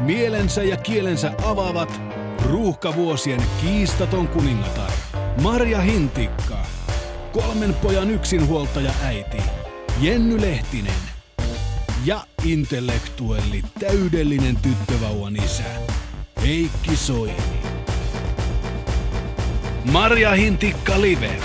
Mielensä ja kielensä avaavat ruuhkavuosien kiistaton kuningatar Marja Hintikka. Kolmen pojan yksinhuoltaja äiti Jenny Lehtinen. Ja intellektuelli täydellinen tyttövauvan isä Heikki Soini. Marja Hintikka Live.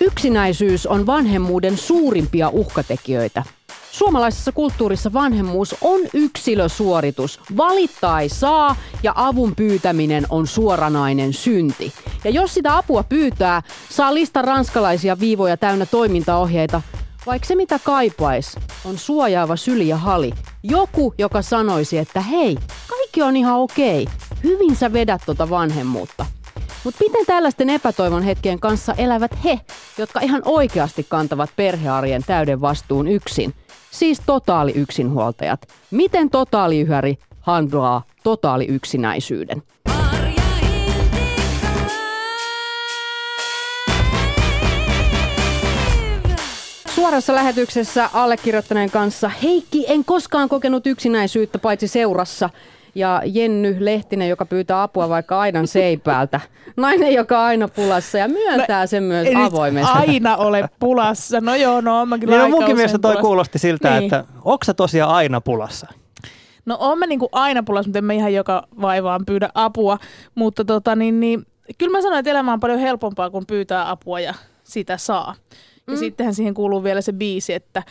Yksinäisyys on vanhemmuuden suurimpia uhkatekijöitä. Suomalaisessa kulttuurissa vanhemmuus on yksilösuoritus. Valittaa ei saa ja avun pyytäminen on suoranainen synti. Ja jos sitä apua pyytää, saa lista ranskalaisia viivoja täynnä toimintaohjeita, vaikka se mitä kaipais on suojaava syli ja hali. Joku, joka sanoisi, että hei, kaikki on ihan okei. Hyvin sä vedät tota vanhemmuutta. Mutta miten tällaisten epätoivon hetkien kanssa elävät he, jotka ihan oikeasti kantavat perhearjen täyden vastuun yksin? Siis totaali yksinhuoltajat. Miten totaaliyhäri handlaa totaali yksinäisyyden? Suorassa lähetyksessä allekirjoittaneen kanssa Heikki, en koskaan kokenut yksinäisyyttä paitsi seurassa ja Jenny Lehtinen, joka pyytää apua vaikka aidan seipäältä. Nainen, joka on aina pulassa ja myöntää no, sen myös avoimesti. aina ole pulassa. No joo, no on kyllä niin no, munkin mielestä toi pulassa. kuulosti siltä, niin. että onko sä tosiaan aina pulassa? No on mä niinku aina pulassa, mutta en mä ihan joka vaivaan pyydä apua. Mutta tota, niin, niin, kyllä mä sanoin, että elämä on paljon helpompaa, kun pyytää apua ja sitä saa. Ja mm. sittenhän siihen kuuluu vielä se biisi, että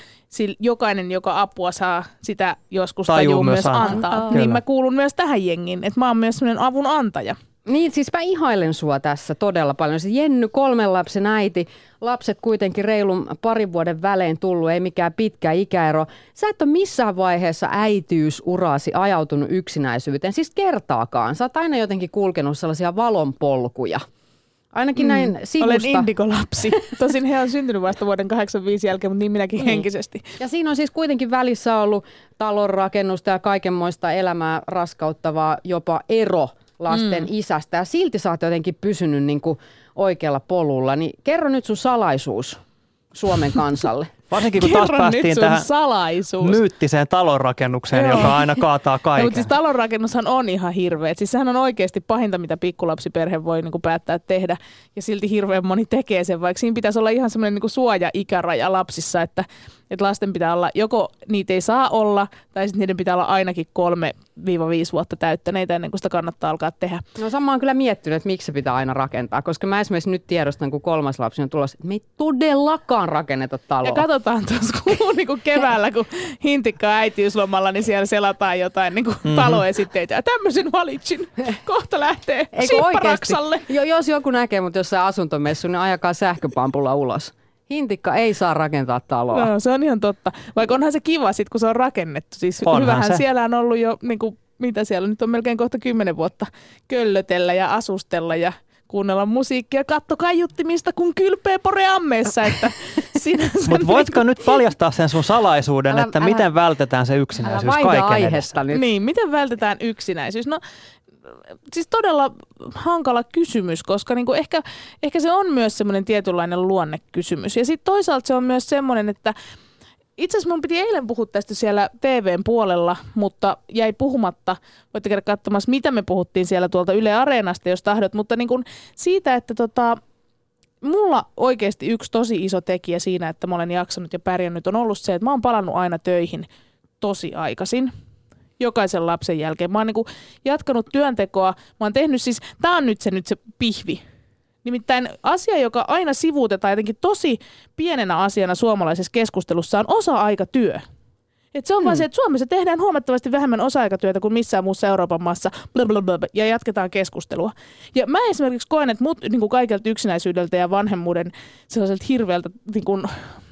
jokainen, joka apua saa, sitä joskus tajuu, tajuu myös antaa. antaa. Niin mä kuulun myös tähän jengiin, että mä oon myös sellainen avun antaja. Niin, siis mä ihailen sua tässä todella paljon. Se Jenny, kolmen lapsen äiti, lapset kuitenkin reilun parin vuoden välein tullut, ei mikään pitkä ikäero. Sä et ole missään vaiheessa äitiysurasi ajautunut yksinäisyyteen, siis kertaakaan. Sä oot aina jotenkin kulkenut sellaisia valonpolkuja. Ainakin mm. näin sivusta. Olen indikolapsi. Tosin he on syntynyt vasta vuoden 85 jälkeen, mutta niin minäkin niin. henkisesti. Ja siinä on siis kuitenkin välissä ollut talonrakennusta ja kaikenmoista elämää raskauttavaa jopa ero lasten mm. isästä. Ja silti sä oot jotenkin pysynyt niin kuin oikealla polulla. Niin kerro nyt sun salaisuus Suomen kansalle. Varsinkin kun taas päästiin tähän salaisuus. myyttiseen talonrakennukseen, Joo. joka aina kaataa kaiken. No, mutta siis talonrakennushan on ihan hirveä. Siis sehän on oikeasti pahinta, mitä pikkulapsiperhe voi niin kuin päättää tehdä. Ja silti hirveän moni tekee sen, vaikka siinä pitäisi olla ihan semmoinen niin suoja-ikäraja lapsissa, että että lasten pitää olla, joko niitä ei saa olla, tai sitten niiden pitää olla ainakin kolme viisi vuotta täyttäneitä ennen kuin sitä kannattaa alkaa tehdä. No sama on kyllä miettinyt, että miksi se pitää aina rakentaa, koska mä esimerkiksi nyt tiedostan, kun kolmas lapsi on tulossa, että me ei todellakaan rakenneta taloa. Ja katsotaan tuossa kun, niin kuin keväällä, kun hintikka äitiyslomalla, niin siellä selataan jotain niin kuin mm-hmm. taloesitteitä. Ja tämmöisen valitsin. Kohta lähtee Jo, jos joku näkee mut jossain asuntomessu, niin ajakaa sähköpampulla ulos. Hintikka ei saa rakentaa taloa. No, se on ihan totta. Vaikka onhan se kiva sitten, kun se on rakennettu. Siis onhan hyvähän se. siellä on ollut jo, niin kuin, mitä siellä nyt on melkein kohta kymmenen vuotta, köllötellä ja asustella ja kuunnella musiikkia katto kaiuttimista, kun kylpee poreammeessa. Että Mutta voitko nyt paljastaa sen sun salaisuuden, älä, että älä, miten vältetään se yksinäisyys kaiken aiheesta nyt. Niin, miten vältetään yksinäisyys? No siis todella hankala kysymys, koska niinku ehkä, ehkä se on myös semmoinen tietynlainen luonnekysymys. Ja sitten toisaalta se on myös semmoinen, että itse asiassa mun piti eilen puhua tästä siellä TVn puolella, mutta jäi puhumatta. Voitte käydä katsomassa, mitä me puhuttiin siellä tuolta Yle Areenasta, jos tahdot. Mutta niin kuin siitä, että tota, mulla oikeasti yksi tosi iso tekijä siinä, että mä olen jaksanut ja pärjännyt, on ollut se, että mä oon palannut aina töihin tosi aikaisin jokaisen lapsen jälkeen. Mä oon niin jatkanut työntekoa. Mä oon tehnyt siis, tää on nyt se, nyt se pihvi. Nimittäin asia, joka aina sivuutetaan jotenkin tosi pienenä asiana suomalaisessa keskustelussa, on osa-aikatyö. Et se on hmm. vaan se, että Suomessa tehdään huomattavasti vähemmän osa-aikatyötä kuin missään muussa Euroopan maassa, blablabla, ja jatketaan keskustelua. Ja mä esimerkiksi koen, että mut niin kuin kaikelta yksinäisyydeltä ja vanhemmuuden sellaiselta hirveältä niin kuin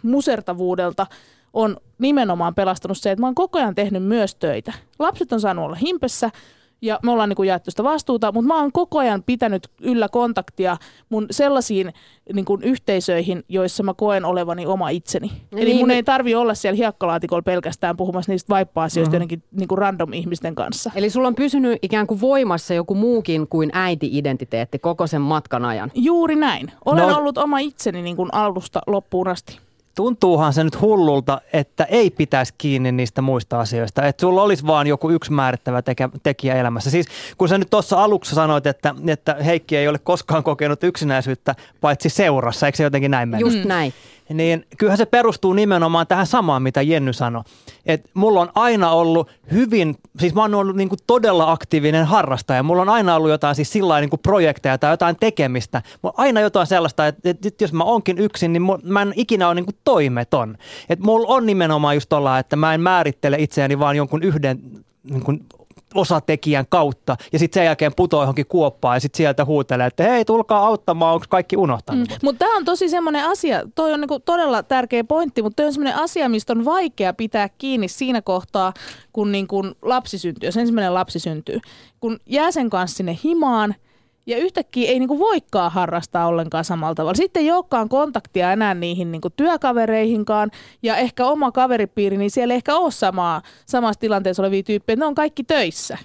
musertavuudelta on nimenomaan pelastanut se, että mä oon koko ajan tehnyt myös töitä. Lapset on saanut olla himpessä ja me ollaan niin kuin jaettu sitä vastuuta, mutta mä oon koko ajan pitänyt yllä kontaktia mun sellaisiin niin kuin yhteisöihin, joissa mä koen olevani oma itseni. Niin, Eli mun ei tarvi olla siellä hiekkalaatikolla pelkästään puhumassa niistä vaippa-asioista mm-hmm. jotenkin niin kuin random ihmisten kanssa. Eli sulla on pysynyt ikään kuin voimassa joku muukin kuin äiti-identiteetti koko sen matkan ajan. Juuri näin. Olen no. ollut oma itseni niin kuin alusta loppuun asti. Tuntuuhan se nyt hullulta, että ei pitäisi kiinni niistä muista asioista. Että sulla olisi vaan joku yksi määrittävä tekijä, tekijä elämässä. Siis kun sä nyt tuossa aluksi sanoit, että, että Heikki ei ole koskaan kokenut yksinäisyyttä paitsi seurassa, eikö se jotenkin näin mennä? Just näin niin kyllähän se perustuu nimenomaan tähän samaan, mitä Jenny sanoi. Et mulla on aina ollut hyvin, siis mä oon ollut niinku todella aktiivinen harrastaja. Mulla on aina ollut jotain siis sillä niinku projekteja tai jotain tekemistä. Mulla on aina jotain sellaista, että, et jos mä onkin yksin, niin mä en ikinä ole niinku toimeton. Et mulla on nimenomaan just olla, että mä en määrittele itseäni vaan jonkun yhden niin osatekijän kautta ja sitten sen jälkeen putoo johonkin kuoppaan ja sitten sieltä huutelee, että hei tulkaa auttamaan, onko kaikki unohtanut? Mm. Mutta tämä on tosi semmoinen asia, toi on niinku todella tärkeä pointti, mutta toi on semmoinen asia, mistä on vaikea pitää kiinni siinä kohtaa, kun niinku lapsi syntyy, jos ensimmäinen lapsi syntyy. Kun jää sen kanssa sinne himaan, ja yhtäkkiä ei niinku voikaan harrastaa ollenkaan samalla tavalla. Sitten ei olekaan kontaktia enää niihin niinku työkavereihinkaan ja ehkä oma kaveripiiri, niin siellä ei ehkä ole samaa, samassa tilanteessa olevia tyyppejä, ne on kaikki töissä.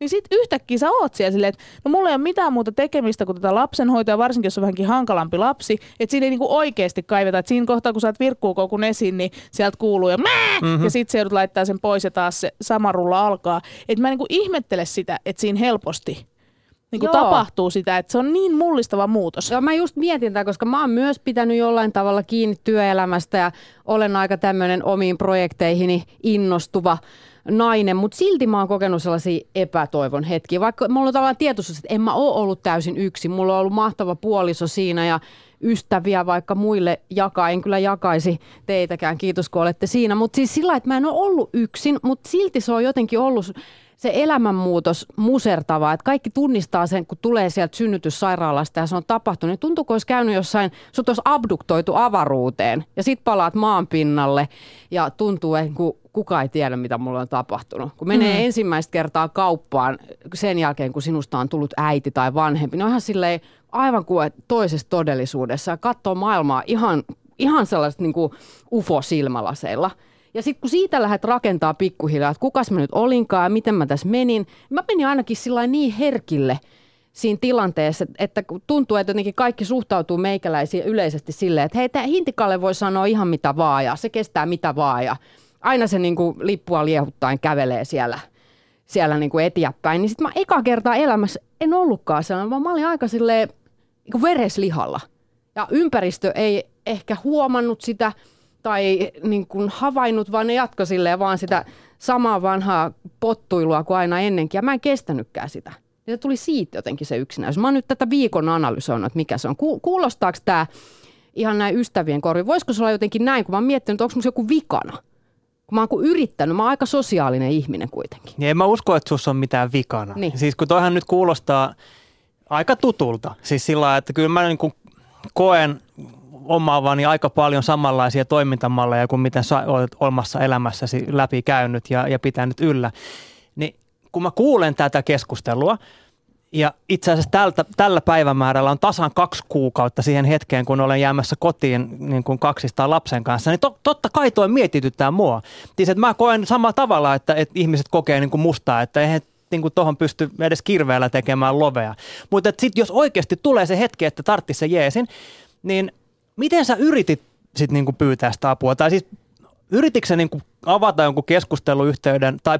Niin sitten yhtäkkiä sä oot siellä silleen, että no mulla ei ole mitään muuta tekemistä kuin tätä lapsenhoitoa, varsinkin jos on vähänkin hankalampi lapsi, että siinä ei niinku oikeasti kaiveta. Että siinä kohtaa, kun sä oot virkkuukokun esiin, niin sieltä kuuluu ja mm-hmm. ja sitten se joudut laittaa sen pois ja taas se sama rulla alkaa. Että mä niinku ihmettele sitä, että siinä helposti niin kuin tapahtuu sitä, että se on niin mullistava muutos. Joo, mä just mietin tätä, koska mä oon myös pitänyt jollain tavalla kiinni työelämästä ja olen aika tämmöinen omiin projekteihini innostuva nainen, mutta silti mä oon kokenut sellaisia epätoivon hetkiä. Vaikka mulla on tavallaan tietoisuus, että en mä oo ollut täysin yksin. Mulla on ollut mahtava puoliso siinä ja ystäviä vaikka muille jakaa. En kyllä jakaisi teitäkään, kiitos kun olette siinä. Mutta siis sillä että mä en ole ollut yksin, mutta silti se on jotenkin ollut se elämänmuutos musertava, että kaikki tunnistaa sen, kun tulee sieltä synnytyssairaalasta ja se on tapahtunut. Niin tuntuu, kun olisi käynyt jossain, sut olisi abduktoitu avaruuteen ja sit palaat maan pinnalle ja tuntuu, että kukaan ei tiedä, mitä mulla on tapahtunut. Kun menee mm. ensimmäistä kertaa kauppaan sen jälkeen, kun sinusta on tullut äiti tai vanhempi, niin on ihan silleen aivan kuin toisessa todellisuudessa ja katsoo maailmaa ihan, ihan sellaista niin ufo-silmälaseilla – ja sitten kun siitä lähdet rakentaa pikkuhiljaa, että kukas mä nyt olinkaan ja miten mä tässä menin, mä menin ainakin sillä niin herkille siinä tilanteessa, että tuntuu, että jotenkin kaikki suhtautuu meikäläisiin yleisesti silleen, että hei, tämä Hintikalle voi sanoa ihan mitä vaan ja se kestää mitä vaan ja aina se niin kuin lippua liehuttaen kävelee siellä, siellä niin kuin eteenpäin. Niin sitten mä eka kertaa elämässä en ollutkaan sellainen, vaan mä olin aika silleen niin vereslihalla. Ja ympäristö ei ehkä huomannut sitä – tai niin kuin havainnut, vaan ne jatko silleen vaan sitä samaa vanhaa pottuilua kuin aina ennenkin. Ja mä en kestänytkään sitä. Ja se tuli siitä jotenkin se yksinäisyys. Mä oon nyt tätä viikon analysoinut, että mikä se on. Kuulostaako tämä ihan näin ystävien korvi? Voisiko se olla jotenkin näin, kun mä oon miettinyt, onko joku vikana? Kun mä oon yrittänyt, mä oon aika sosiaalinen ihminen kuitenkin. Niin en mä usko, että sussa on mitään vikana. Niin. Siis kun toihan nyt kuulostaa aika tutulta. Siis sillä että kyllä mä niin kuin koen omaavani aika paljon samanlaisia toimintamalleja kuin miten sä olet omassa elämässäsi läpi käynyt ja, ja pitänyt yllä. Niin kun mä kuulen tätä keskustelua, ja itse asiassa tältä, tällä päivämäärällä on tasan kaksi kuukautta siihen hetkeen, kun olen jäämässä kotiin niin kuin kaksistaan lapsen kanssa, niin to, totta kai tuo mietityttää mua. Siis, että mä koen samalla tavalla, että, että ihmiset kokee niin kuin mustaa, että eihän niin kuin tuohon pysty edes kirveellä tekemään lovea. Mutta sitten jos oikeasti tulee se hetki, että tarttisi se jeesin, niin – miten sä yritit sit niinku pyytää sitä apua? Tai siis yrititkö sä niinku avata jonkun keskusteluyhteyden tai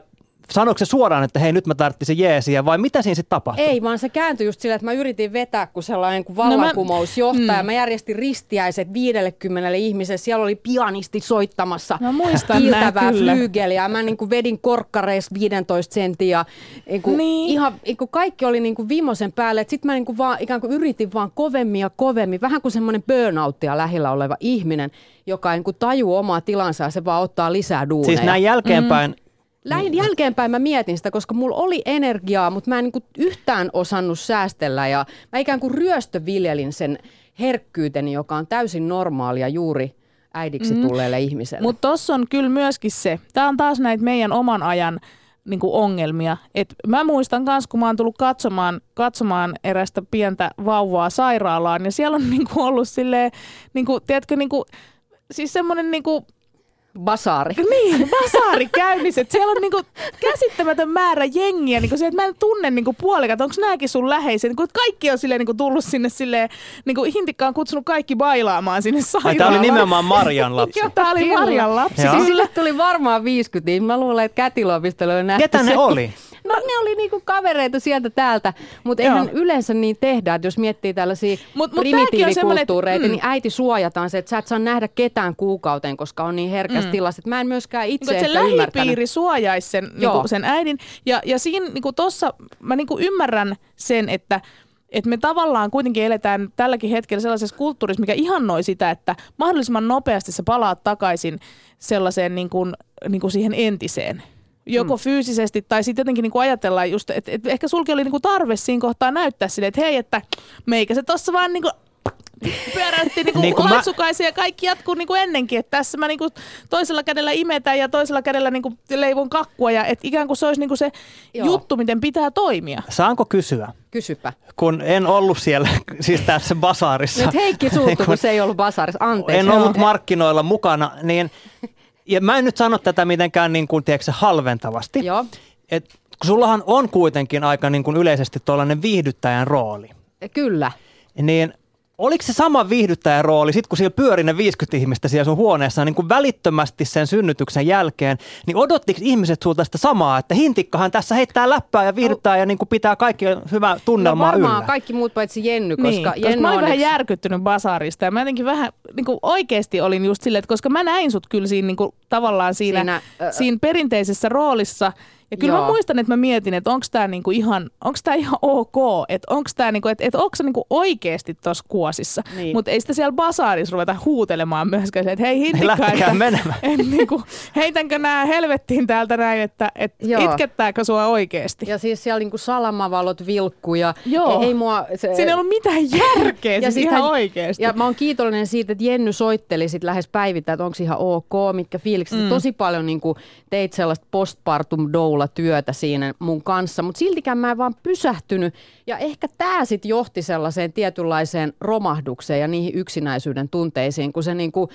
Sanoiko se suoraan, että hei nyt mä tarvitsin jeesiä vai mitä siinä sitten tapahtui? Ei, vaan se kääntyi just silleen, että mä yritin vetää, kun sellainen kuin vallankumousjohtaja. No mä, mm. mä järjestin ristiäiset 50 ihmiselle. Siellä oli pianisti soittamassa no, muistan kiiltävää flyygeliä. Mä niin kuin vedin korkkareissa 15 senttiä. Ja, niin kuin, niin. Ihan, niin kuin kaikki oli niin kuin vimosen päälle. Sitten mä niin kuin vaan, ikään kuin yritin vaan kovemmin ja kovemmin. Vähän kuin semmoinen burnouttia lähellä oleva ihminen, joka niin kuin tajuu omaa tilansa ja se vaan ottaa lisää duuneja. Siis näin jälkeenpäin mm Lähin jälkeenpäin mä mietin sitä, koska mulla oli energiaa, mutta mä en niin yhtään osannut säästellä ja mä ikään kuin ryöstöviljelin sen herkkyyteni, joka on täysin normaalia juuri äidiksi mm. tulleelle ihmiselle. Mutta tossa on kyllä myöskin se, tämä on taas näitä meidän oman ajan niin kuin ongelmia. Et mä muistan myös, kun mä oon tullut katsomaan, katsomaan erästä pientä vauvaa sairaalaan, ja siellä on niin kuin ollut silleen, niin kuin, tiedätkö, niin kuin, siis semmoinen niin kuin, Basaari. Niin, basaari käynnissä. Että siellä on niinku käsittämätön määrä jengiä. Niinku se, että mä en tunne niinku puolikat. Onko nämäkin sun läheisiä? Niinku, kaikki on silleen, niinku tullut sinne silleen. Niinku Hintikka on kutsunut kaikki bailaamaan sinne sairaalaan. Tämä oli nimenomaan Marjan lapsi. Joo, tämä oli Marjan lapsi. Siis sille tuli varmaan 50, niin mä luulen, että kätilöopistolla on nähty Ketä ne oli? No ne oli niinku kavereita sieltä täältä, mutta eihän yleensä niin tehdä, että jos miettii tällaisia mut, mut primitiivikulttuureita, mm. niin äiti suojataan se, että sä et saa nähdä ketään kuukauteen, koska on niin herkässä mm. tilassa, että mä en myöskään itse niin, se lähipiiri suojaisi sen, niinku, sen äidin. Ja, ja siinä niinku tossa mä niinku ymmärrän sen, että että me tavallaan kuitenkin eletään tälläkin hetkellä sellaisessa kulttuurissa, mikä ihannoi sitä, että mahdollisimman nopeasti sä palaat takaisin sellaiseen niin kuin, niin kuin siihen entiseen joko mm. fyysisesti tai sitten jotenkin niinku ajatellaan just, että et ehkä sulki oli niinku tarve siinä kohtaa näyttää sille, että hei, että meikä se tossa vaan niinku pyöräytti niinku niin lapsukaisia mä... ja kaikki jatkuu niinku ennenkin. Että tässä mä niinku toisella kädellä imetän ja toisella kädellä niinku leivon kakkua ja et ikään kuin se olisi niinku se Joo. juttu, miten pitää toimia. Saanko kysyä? Kysypä. Kun en ollut siellä, siis tässä basaarissa. Nyt Heikki suuttu, kun se ei ollut basaarissa. Anteeksi. En ollut markkinoilla mukana, niin ja mä en nyt sano tätä mitenkään niin kuin, tiedätkö, halventavasti. Joo. Et, kun sullahan on kuitenkin aika niin kuin yleisesti tuollainen viihdyttäjän rooli. Kyllä. Niin oliko se sama viihdyttäjän rooli, sit kun siellä pyöri ne 50 ihmistä siellä sun huoneessa niin kuin välittömästi sen synnytyksen jälkeen, niin odottiko ihmiset sulta sitä samaa, että hintikkahan tässä heittää läppää ja viihdyttää no, ja niin kuin pitää kaikki hyvää tunnelmaa no varmaan yllä? kaikki muut paitsi Jenny, koska niin, Jenny koska mä olin vähän yksi... järkyttynyt Basarista ja mä jotenkin vähän niin kuin oikeasti olin just silleen, että koska mä näin sut kyllä siinä niin kuin, tavallaan siinä, siinä, äh, siinä perinteisessä roolissa – ja kyllä Joo. mä muistan, että mä mietin, että onko tämä niinku ihan, onks tää ihan ok, että onko tämä niinku, että et onko se niinku oikeasti tuossa kuosissa. Niin. Mutta ei sitä siellä basaarissa ruveta huutelemaan myöskään, että hei hintikka, että, että niinku, heitänkö nämä helvettiin täältä näin, että et itkettääkö sua oikeasti. Ja siis siellä niinku salamavalot vilkkuu ja Joo. Ei, ei mua... Se, Siinä ei ollut mitään järkeä, ja siis ihan hän, oikeasti. Ja mä oon kiitollinen siitä, että Jenny soitteli sit lähes päivittäin, että onko ihan ok, mitkä fiilikset. Mm. Tosi paljon niinku teit sellaista postpartum työtä siinä mun kanssa, mutta siltikään mä en vaan pysähtynyt. Ja ehkä tämä sitten johti sellaiseen tietynlaiseen romahdukseen ja niihin yksinäisyyden tunteisiin, kun se niinku,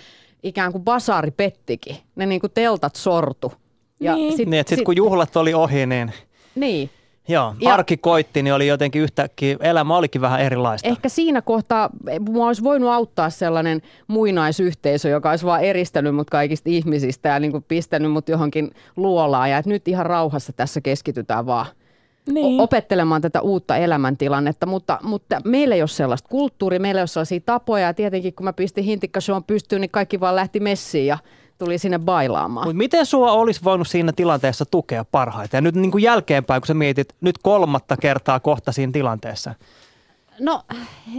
ikään kuin basaari pettikin. Ne niinku teltat sortu. Ja niin. sit, niin, että sit, sit kun juhlat oli ohi, niin... Niin. Joo, ja, arki koitti, niin oli jotenkin yhtäkkiä, elämä olikin vähän erilaista. Ehkä siinä kohtaa mua olisi voinut auttaa sellainen muinaisyhteisö, joka olisi vaan eristänyt mut kaikista ihmisistä ja niin kuin pistänyt mut johonkin luolaan. Ja että nyt ihan rauhassa tässä keskitytään vaan niin. opettelemaan tätä uutta elämäntilannetta, mutta, mutta meillä ei ole sellaista kulttuuria, meillä ei ole sellaisia tapoja. Ja tietenkin kun mä pistin Hintikka pystyyn, niin kaikki vaan lähti messiin ja tuli sinne bailaamaan. Mut miten sua olisi voinut siinä tilanteessa tukea parhaiten? Ja nyt niin kuin jälkeenpäin, kun sä mietit nyt kolmatta kertaa kohta siinä tilanteessa. No,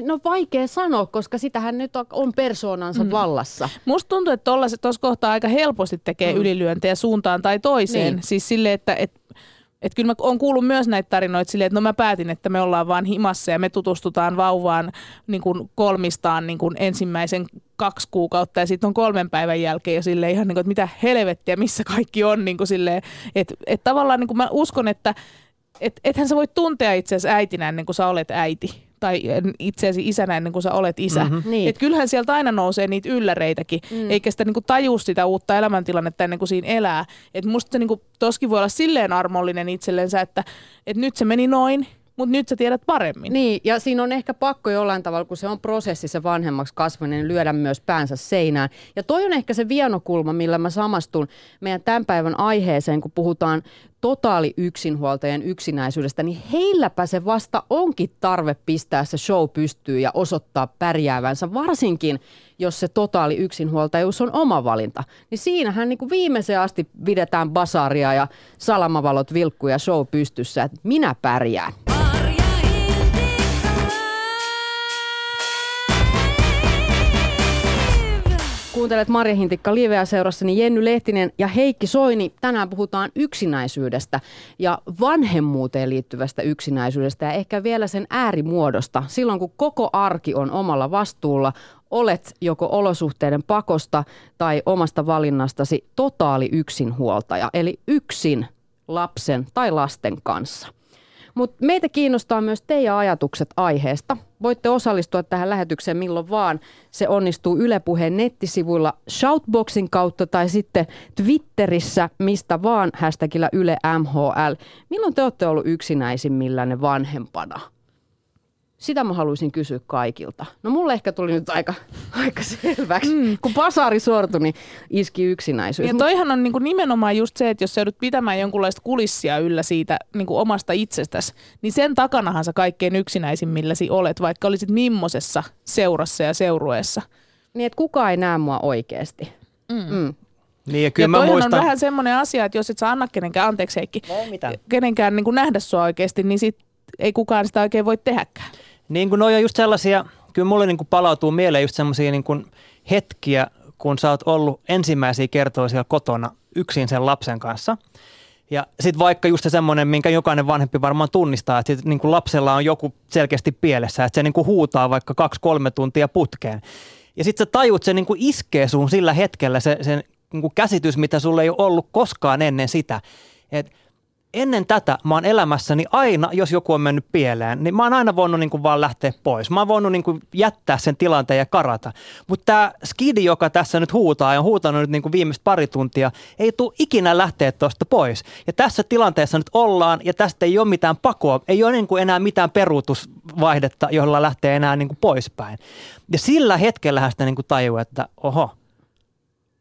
no vaikea sanoa, koska sitähän nyt on persoonansa mm. vallassa. Musta tuntuu, että tuossa kohtaa aika helposti tekee mm. ylilyöntejä suuntaan tai toiseen. Niin. Siis sille, että, että että kyllä mä oon kuullut myös näitä tarinoita silleen, että no mä päätin, että me ollaan vaan himassa ja me tutustutaan vauvaan niin kuin kolmistaan niin kuin ensimmäisen kaksi kuukautta ja sitten on kolmen päivän jälkeen jo silleen ihan niin kuin, että mitä helvettiä, missä kaikki on. Niin kuin silleen, että, että tavallaan niin kuin mä uskon, että et, ethän sä voi tuntea itseäsi äitinä ennen kuin sä olet äiti tai itseäsi isänä ennen kuin sä olet isä. Mm-hmm. Niin. Et kyllähän sieltä aina nousee niitä ylläreitäkin, mm. eikä sitä niinku taju sitä uutta elämäntilannetta ennen kuin siinä elää. Et musta se niinku, toskin voi olla silleen armollinen itsellensä, että et nyt se meni noin, mutta nyt sä tiedät paremmin. Niin, ja siinä on ehkä pakko jollain tavalla, kun se on prosessi se vanhemmaksi kasvaminen, niin lyödä myös päänsä seinään. Ja toi on ehkä se vienokulma, millä mä samastun meidän tämän päivän aiheeseen, kun puhutaan totaali yksinhuoltajien yksinäisyydestä, niin heilläpä se vasta onkin tarve pistää se show pystyyn ja osoittaa pärjäävänsä, varsinkin jos se totaali yksinhuoltajuus on oma valinta. Niin siinähän niin kuin viimeiseen asti videtään basaria ja salamavalot vilkkuja show pystyssä, että minä pärjään. Kuuntelet Marja Hintikka Liveä seurassani Jenny Lehtinen ja Heikki Soini. Tänään puhutaan yksinäisyydestä ja vanhemmuuteen liittyvästä yksinäisyydestä ja ehkä vielä sen äärimuodosta. Silloin kun koko arki on omalla vastuulla, olet joko olosuhteiden pakosta tai omasta valinnastasi totaali yksinhuoltaja, eli yksin lapsen tai lasten kanssa. Mutta meitä kiinnostaa myös teidän ajatukset aiheesta. Voitte osallistua tähän lähetykseen milloin vaan. Se onnistuu Yle Puheen nettisivuilla Shoutboxin kautta tai sitten Twitterissä, mistä vaan hashtagillä Yle MHL. Milloin te olette ollut yksinäisimmillänne vanhempana? Sitä mä haluaisin kysyä kaikilta. No mulle ehkä tuli nyt aika, aika selväksi. Mm. Kun pasari sortui, niin iski yksinäisyys. Ja toihan on niin kuin nimenomaan just se, että jos sä joudut pitämään jonkunlaista kulissia yllä siitä niin kuin omasta itsestäsi, niin sen takanahan sä kaikkein yksinäisimmilläsi olet, vaikka olisit mimmosessa seurassa ja seurueessa. Niin, että kukaan ei näe mua oikeasti. Mm. Mm. Niin, ja kyllä ja mä muistan... on vähän semmoinen asia, että jos et sä anna kenenkään, anteeksi Heikki, kenenkään niin kuin nähdä sua oikeasti, niin sit ei kukaan sitä oikein voi tehdäkään. Niin kuin ne on just sellaisia, kyllä mulle niin kuin palautuu mieleen just sellaisia niin kuin hetkiä, kun sä oot ollut ensimmäisiä kertoja siellä kotona yksin sen lapsen kanssa. Ja sitten vaikka just se semmoinen, minkä jokainen vanhempi varmaan tunnistaa, että sit niin kuin lapsella on joku selkeästi pielessä, että se niin kuin huutaa vaikka kaksi-kolme tuntia putkeen. Ja sitten sä tajut, se niin kuin iskee sun sillä hetkellä se, se niin kuin käsitys, mitä sulle ei ole ollut koskaan ennen sitä. Että ennen tätä mä oon elämässäni aina, jos joku on mennyt pieleen, niin mä oon aina voinut niin kuin vaan lähteä pois. Mä oon voinut niin kuin jättää sen tilanteen ja karata. Mutta tämä skidi, joka tässä nyt huutaa ja on huutanut nyt niin kuin viimeistä pari tuntia, ei tule ikinä lähteä tuosta pois. Ja tässä tilanteessa nyt ollaan ja tästä ei ole mitään pakoa, ei ole niin kuin enää mitään peruutusvaihdetta, jolla lähtee enää niin kuin poispäin. Ja sillä hetkellä sitä niin kuin tajuu, että oho,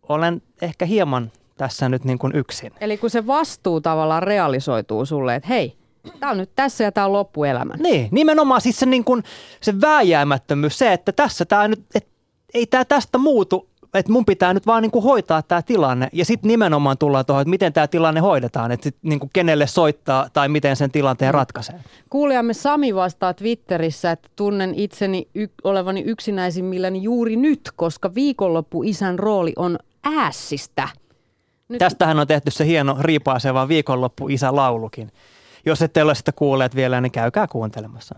olen ehkä hieman tässä nyt niin kuin yksin. Eli kun se vastuu tavallaan realisoituu sulle, että hei, tämä on nyt tässä ja tämä on loppuelämä. Niin, nimenomaan siis se, niin kuin, se vääjäämättömyys, se, että tässä tämä nyt, et, ei tämä tästä muutu, että mun pitää nyt vaan niin kuin hoitaa tämä tilanne. Ja sitten nimenomaan tullaan tuohon, että miten tämä tilanne hoidetaan, että sit niin kuin kenelle soittaa tai miten sen tilanteen mm. ratkaisee. Kuulijamme Sami vastaa Twitterissä, että tunnen itseni y- olevani yksinäisimmilläni juuri nyt, koska viikonloppu isän rooli on äässistä – nyt... Tästähän on tehty se hieno riipaaseva viikonloppu isä-laulukin. Jos ette ole sitä kuulleet vielä, niin käykää kuuntelemassa.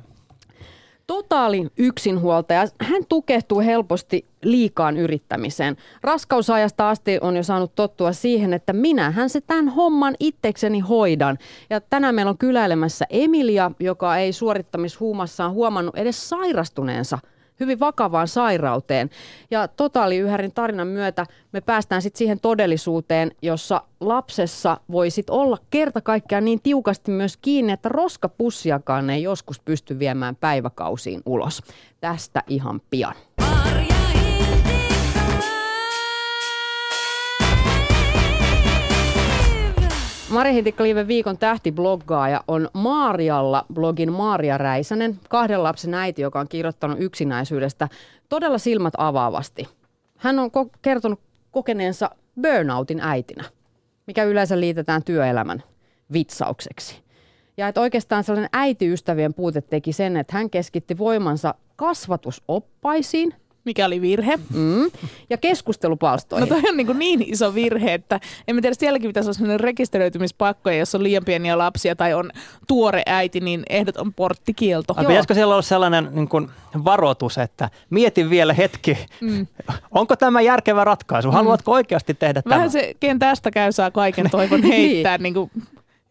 Totaalin yksinhuoltaja. Hän tukehtuu helposti liikaan yrittämiseen. Raskausajasta asti on jo saanut tottua siihen, että minähän se tämän homman itsekseni hoidan. Ja tänään meillä on kyläilemässä Emilia, joka ei suorittamishuumassaan huomannut edes sairastuneensa – hyvin vakavaan sairauteen. Ja totaaliyhärin tarinan myötä me päästään sitten siihen todellisuuteen, jossa lapsessa voi sit olla kerta kaikkiaan niin tiukasti myös kiinni, että roskapussiakaan ei joskus pysty viemään päiväkausiin ulos. Tästä ihan pian. Mari Hintikka-Liiven viikon tähtibloggaaja on Maarialla blogin Maaria Räisänen, kahden lapsen äiti, joka on kirjoittanut yksinäisyydestä todella silmät avaavasti. Hän on ko- kertonut kokeneensa burnoutin äitinä, mikä yleensä liitetään työelämän vitsaukseksi. Ja että oikeastaan sellainen äitiystävien puute teki sen, että hän keskitti voimansa kasvatusoppaisiin mikä oli virhe. Mm. Ja keskustelupalstoihin. No toi on niin, niin iso virhe, että en tiedä, sielläkin pitäisi olla sellainen rekisteröitymispakko, ja jos on liian pieniä lapsia tai on tuore äiti, niin on porttikielto. Vai pitäisikö siellä olla sellainen niin kuin varoitus, että mietin vielä hetki, mm. onko tämä järkevä ratkaisu? Haluatko mm. oikeasti tehdä Vähän tämän? se, ken tästä käy, saa kaiken toivon heittää. niin kuin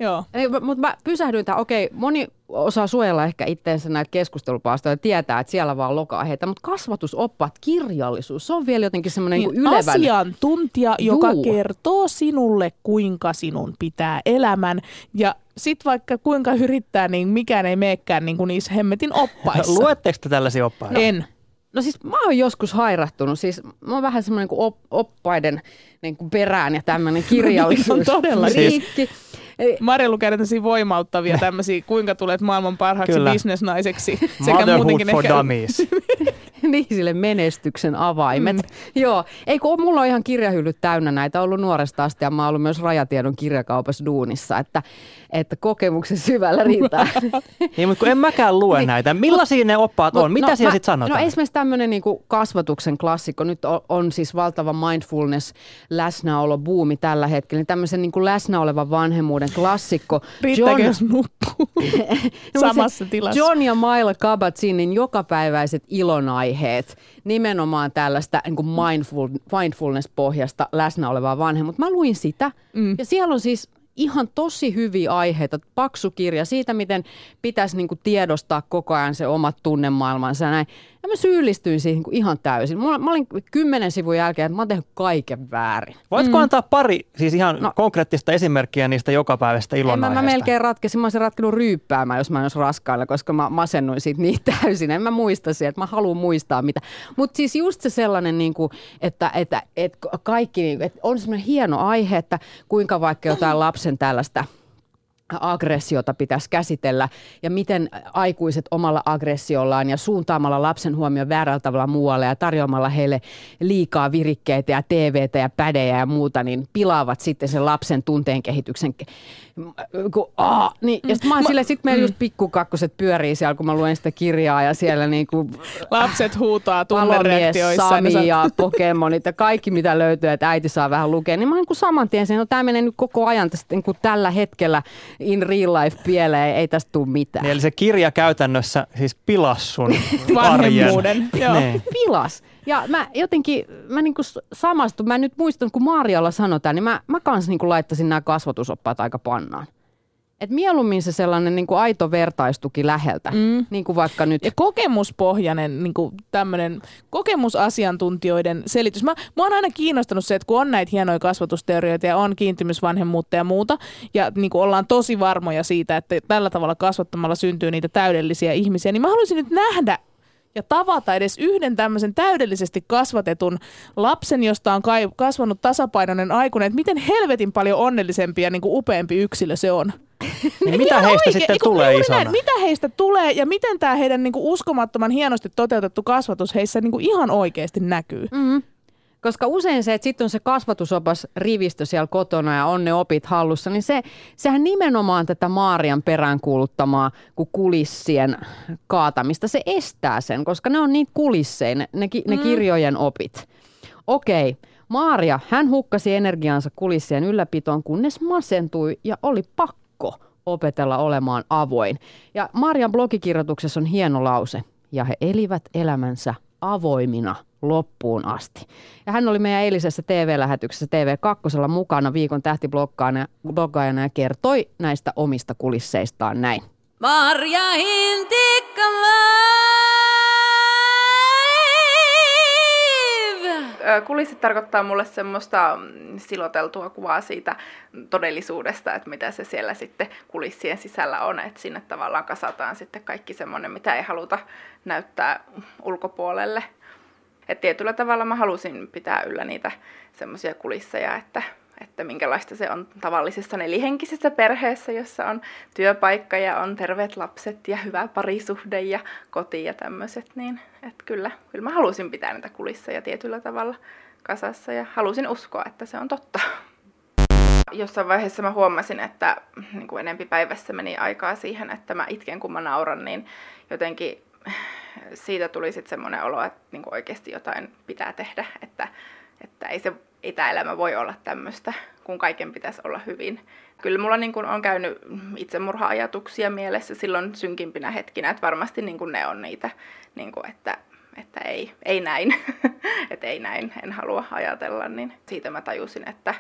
Joo. Ei, mutta mä pysähdyin tähän, okei, moni osaa suojella ehkä itteensä näitä keskustelupaastoja ja tietää, että siellä vaan lokaa heitä, mutta kasvatusoppaat, kirjallisuus, se on vielä jotenkin semmoinen niin, niin ylevän... Asiantuntija, Juu. joka kertoo sinulle, kuinka sinun pitää elämän ja sitten vaikka kuinka yrittää, niin mikään ei meekään niin kuin niissä hemmetin oppaissa. Luetteko te tällaisia oppaita? No, en. No siis mä oon joskus hairahtunut, siis mä oon vähän semmoinen kuin op, oppaiden niin kuin perään ja tämmöinen kirjallisuus. on todella. Siis, Mari lukee tämmöisiä voimauttavia tämmöisiä, kuinka tulet maailman parhaaksi Kyllä. bisnesnaiseksi. Sekä muutenkin for ehkä... dummies. niin, sille menestyksen avaimet. Mm. Joo, ei kun mulla on ihan kirjahyllyt täynnä näitä ollut nuoresta asti ja mä oon ollut myös rajatiedon kirjakaupassa duunissa, että, että kokemuksen syvällä riittää. niin, mutta kun en mäkään lue niin, näitä. Millaisia ne oppaat on? Mitä no, siellä sitten sanotaan? No esimerkiksi tämmöinen niin kasvatuksen klassikko. Nyt on, on siis valtava mindfulness läsnäolo buumi tällä hetkellä. Niin tämmöisen niin kuin läsnä olevan vanhemmuuden klassikko. Riittääkö jos nukkuu no, samassa tilassa? John ja Maila Kabat-Zinin jokapäiväiset ilonaiheet, nimenomaan tällaista niin kuin mindful, mindfulness-pohjasta läsnä olevaa vanhemmuutta. Mä luin sitä mm. ja siellä on siis ihan tosi hyviä aiheita, paksu kirja siitä, miten pitäisi niin kuin tiedostaa koko ajan se omat tunnemaailmansa ja näin. Ja mä syyllistyin siihen niin kuin ihan täysin. Mä, mä olin kymmenen sivun jälkeen, että mä oon tehnyt kaiken väärin. Voitko mm. antaa pari siis ihan no, konkreettista esimerkkiä niistä jokapäiväistä ilon mä, mä melkein ratkesin, mä olisin ratkenut ryyppäämään, jos mä olisi raskailla, koska mä masennuin siitä niin täysin. En mä muista sitä, että mä haluan muistaa mitä. Mutta siis just se sellainen, niin kuin, että, että, että kaikki, että on semmoinen hieno aihe, että kuinka vaikka jotain lapsen tällaista – aggressiota pitäisi käsitellä ja miten aikuiset omalla aggressiollaan ja suuntaamalla lapsen huomioon väärällä tavalla muualle ja tarjoamalla heille liikaa virikkeitä ja TVtä ja pädejä ja muuta, niin pilaavat sitten sen lapsen tunteen kehityksen kun, aa, niin, ja sitten mä oon silleen, sit meillä mm. just pikkukakkoset pyörii siellä, kun mä luen sitä kirjaa ja siellä niinku... Lapset huutaa tunnereaktioissa. Sami niin ja Pokemonit ja kaikki mitä löytyy, että äiti saa vähän lukea, niin mä oon niin saman tien sen, no tää menee nyt koko ajan tästä niin kuin tällä hetkellä in real life pieleen, ei tästä tule mitään. Niin, eli se kirja käytännössä siis pilas sun Vanhemmuuden. Joo. Niin. Pilas. Ja mä jotenkin, mä niinku samastun, mä en nyt muistan, kun Maarialla sanotaan, niin mä, mä kanssa niinku laittaisin nämä kasvatusoppaat aika pannaan. Et mieluummin se sellainen niin kuin aito vertaistuki läheltä, mm. niin kuin vaikka nyt. Ja kokemuspohjainen niin kuin tämmöinen kokemusasiantuntijoiden selitys. Mä, mä oon aina kiinnostanut se, että kun on näitä hienoja kasvatusteorioita ja on kiintymysvanhemmuutta ja muuta, ja niin kuin ollaan tosi varmoja siitä, että tällä tavalla kasvattamalla syntyy niitä täydellisiä ihmisiä, niin mä haluaisin nyt nähdä ja tavata edes yhden tämmöisen täydellisesti kasvatetun lapsen, josta on kasvanut tasapainoinen aikuinen, että miten helvetin paljon onnellisempi ja niin kuin upeampi yksilö se on. Niin mitä heistä oikein, sitten tulee isona? Näin, mitä heistä tulee ja miten tämä heidän niin kuin uskomattoman hienosti toteutettu kasvatus heissä niin kuin ihan oikeasti näkyy. Mm-hmm. Koska usein se, että sitten on se kasvatusopas rivistö siellä kotona ja on ne opit hallussa, niin se, sehän nimenomaan tätä Maarian peräänkuuluttamaa kuin kulissien kaatamista, se estää sen, koska ne on niin kulissein, ne, ne, ne mm. kirjojen opit. Okei, Maaria, hän hukkasi energiansa kulissien ylläpitoon, kunnes masentui ja oli pakko opetella olemaan avoin. Ja Marian blogikirjoituksessa on hieno lause. Ja he elivät elämänsä avoimina loppuun asti. Ja hän oli meidän eilisessä TV-lähetyksessä TV2 mukana viikon tähtiblogaajana ja kertoi näistä omista kulisseistaan näin. Marja Kulissit tarkoittaa mulle semmoista mm, siloteltua kuvaa siitä todellisuudesta, että mitä se siellä sitten kulissien sisällä on, että sinne tavallaan kasataan sitten kaikki semmoinen, mitä ei haluta näyttää ulkopuolelle. Et tietyllä tavalla mä halusin pitää yllä niitä semmoisia kulisseja, että, että minkälaista se on tavallisessa nelihenkisessä perheessä, jossa on työpaikka ja on terveet lapset ja hyvä parisuhde ja koti ja tämmöiset, niin että kyllä, kyllä mä halusin pitää niitä kulisseja tietyllä tavalla kasassa ja halusin uskoa, että se on totta. Jossain vaiheessa mä huomasin, että niin kuin enempi päivässä meni aikaa siihen, että mä itken kun mä nauran, niin jotenkin siitä tuli sitten semmoinen olo, että niin kuin oikeasti jotain pitää tehdä, että, että ei, se, tämä elämä voi olla tämmöistä, kun kaiken pitäisi olla hyvin. Kyllä mulla niin kuin on käynyt itsemurha-ajatuksia mielessä silloin synkimpinä hetkinä, että varmasti niin kuin ne on niitä, niin kuin, että, että ei, ei näin, että ei näin, en halua ajatella, niin siitä mä tajusin, että,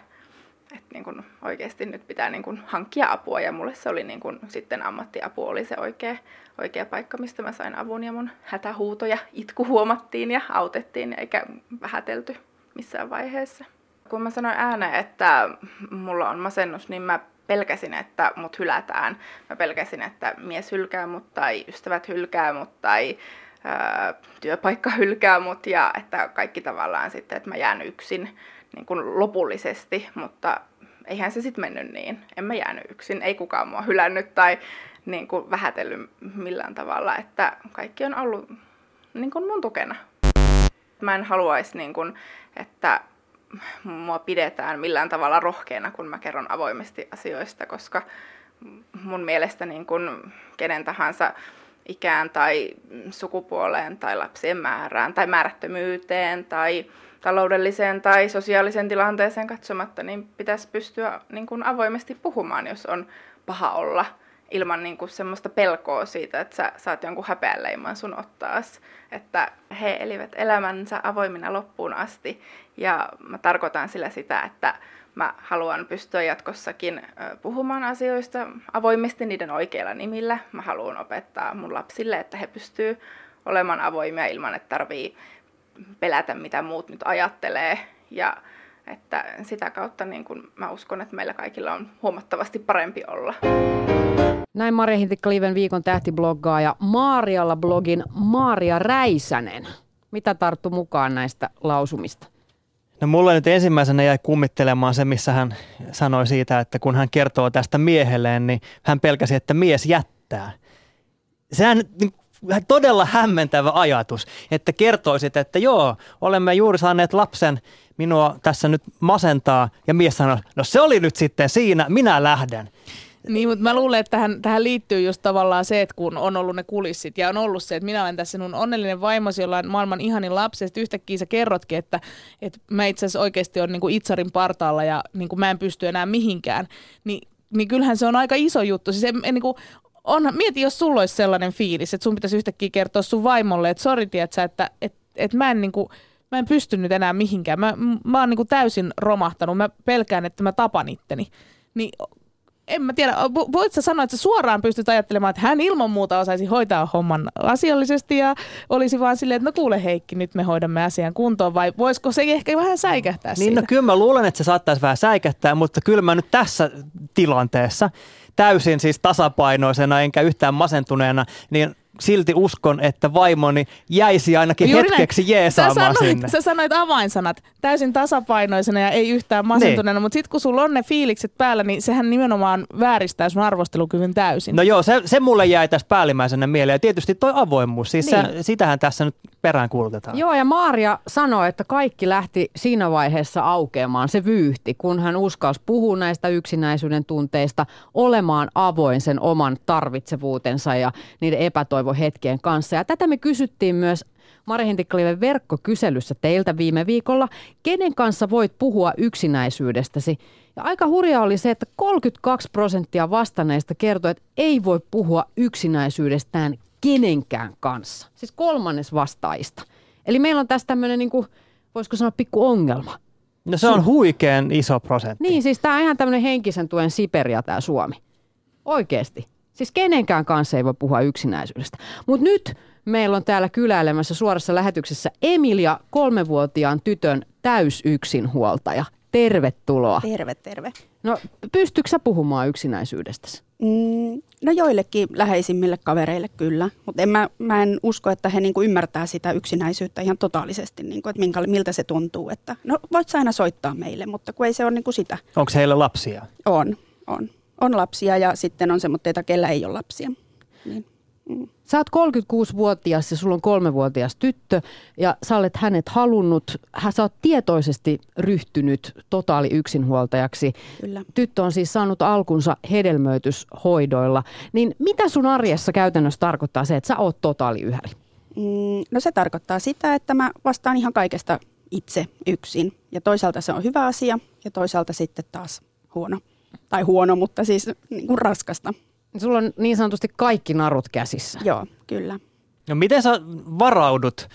että niin kuin oikeasti nyt pitää niin kuin hankkia apua ja mulle se oli niin kuin, sitten ammattiapu oli se oikea, oikea paikka, mistä mä sain avun ja mun hätähuuto ja itku huomattiin ja autettiin eikä vähätelty missään vaiheessa. Kun mä sanoin ääneen, että mulla on masennus, niin mä pelkäsin, että mut hylätään. Mä pelkäsin, että mies hylkää mut tai ystävät hylkää mut tai ää, työpaikka hylkää mut ja että kaikki tavallaan sitten, että mä jään yksin niin kuin lopullisesti, mutta eihän se sitten mennyt niin. En mä jäänyt yksin, ei kukaan mua hylännyt tai niin kuin vähätellyt millään tavalla, että kaikki on ollut niin kuin mun tukena. Mä en haluaisi, niin kuin, että mua pidetään millään tavalla rohkeana, kun mä kerron avoimesti asioista, koska mun mielestä niin kuin kenen tahansa ikään tai sukupuoleen tai lapsien määrään tai määrättömyyteen tai taloudelliseen tai sosiaaliseen tilanteeseen katsomatta, niin pitäisi pystyä niin kuin avoimesti puhumaan, jos on paha olla ilman niin kuin semmoista pelkoa siitä, että sä saat jonkun häpeänleiman sun ottaas. Että he elivät elämänsä avoimina loppuun asti. Ja mä tarkoitan sillä sitä, että mä haluan pystyä jatkossakin puhumaan asioista avoimesti niiden oikeilla nimillä. Mä haluan opettaa mun lapsille, että he pystyvät olemaan avoimia ilman, että tarvii pelätä, mitä muut nyt ajattelee. Ja että sitä kautta niin kun mä uskon, että meillä kaikilla on huomattavasti parempi olla. Näin Maria Hintikka-Liven viikon tähtibloggaaja Maarialla blogin Maaria Räisänen. Mitä tarttu mukaan näistä lausumista? No mulle nyt ensimmäisenä jäi kummittelemaan se, missä hän sanoi siitä, että kun hän kertoo tästä miehelleen, niin hän pelkäsi, että mies jättää. Sehän todella hämmentävä ajatus, että kertoisit, että joo, olemme juuri saaneet lapsen, minua tässä nyt masentaa, ja mies sanoi, no se oli nyt sitten siinä, minä lähden. Niin, mutta mä luulen, että tähän, tähän liittyy just tavallaan se, että kun on ollut ne kulissit ja on ollut se, että minä olen tässä sinun onnellinen vaimosi, jolla on maailman ihanin lapsi, ja yhtäkkiä sä kerrotkin, että, että mä itse asiassa oikeasti on niin itsarin partaalla ja niin mä en pysty enää mihinkään, niin, niin kyllähän se on aika iso juttu. Siis en, en, niin kuin, on, mieti, jos sulla olisi sellainen fiilis, että sun pitäisi yhtäkkiä kertoa sun vaimolle, että sori, tiedätkö, että, että, että mä en niin kuin, mä en pysty nyt enää mihinkään. Mä, mä oon niin kuin täysin romahtanut. Mä pelkään, että mä tapan itteni. Niin en mä tiedä, voit sä sanoa, että sä suoraan pystyt ajattelemaan, että hän ilman muuta osaisi hoitaa homman asiallisesti ja olisi vaan silleen, että no kuule Heikki, nyt me hoidamme asian kuntoon vai voisiko se ehkä vähän säikähtää Niin no kyllä mä luulen, että se saattaisi vähän säikähtää, mutta kyllä mä nyt tässä tilanteessa täysin siis tasapainoisena enkä yhtään masentuneena, niin silti uskon, että vaimoni jäisi ainakin Juuri hetkeksi näin. jeesaamaan sä sanoit, sinne. Sä sanoit avainsanat, täysin tasapainoisena ja ei yhtään masentuneena, niin. mutta sitten kun sulla on ne fiilikset päällä, niin sehän nimenomaan vääristää sun arvostelukyvyn täysin. No joo, se, se mulle jäi tästä päällimmäisenä mieleen ja tietysti toi avoimuus, siis niin. se, sitähän tässä nyt perään kuulutetaan. Joo ja Maaria sanoi, että kaikki lähti siinä vaiheessa aukeamaan se vyyhti, kun hän uskalsi puhua näistä yksinäisyyden tunteista, olemaan avoin sen oman tarvitsevuutensa ja niiden epätoivoisuuden hetken kanssa. Ja tätä me kysyttiin myös Mari Hintikkaliven verkkokyselyssä teiltä viime viikolla. Kenen kanssa voit puhua yksinäisyydestäsi? Ja aika hurjaa oli se, että 32 prosenttia vastanneista kertoi, että ei voi puhua yksinäisyydestään kenenkään kanssa. Siis kolmannes vastaajista. Eli meillä on tässä tämmöinen, niin kuin, voisiko sanoa, pikku ongelma. No se on huikean iso prosentti. Niin, siis tämä on ihan tämmöinen henkisen tuen Siperia tämä Suomi. Oikeasti. Siis kenenkään kanssa ei voi puhua yksinäisyydestä. Mutta nyt meillä on täällä kyläilemässä suorassa lähetyksessä Emilia, kolmevuotiaan tytön täysyksinhuoltaja. Tervetuloa. Terve, terve. No, pystytkö sä puhumaan yksinäisyydestäsi? Mm, no joillekin läheisimmille kavereille kyllä, mutta en mä, mä en usko, että he niinku ymmärtää sitä yksinäisyyttä ihan totaalisesti, niinku, että minkä, miltä se tuntuu. Että, no voit sä aina soittaa meille, mutta kun ei se ole niinku sitä. Onko heillä lapsia? On, on on lapsia ja sitten on semmoitteita, kellä ei ole lapsia. Niin. Mm. Sä oot 36-vuotias ja sulla on kolmevuotias tyttö ja sä olet hänet halunnut, sä oot tietoisesti ryhtynyt totaali yksinhuoltajaksi. Kyllä. Tyttö on siis saanut alkunsa hedelmöityshoidoilla. Niin mitä sun arjessa käytännössä tarkoittaa se, että sä oot totaali yhäri? Mm, no se tarkoittaa sitä, että mä vastaan ihan kaikesta itse yksin. Ja toisaalta se on hyvä asia ja toisaalta sitten taas huono tai huono, mutta siis niin kuin raskasta. Sulla on niin sanotusti kaikki narut käsissä. Joo, kyllä. No miten sä varaudut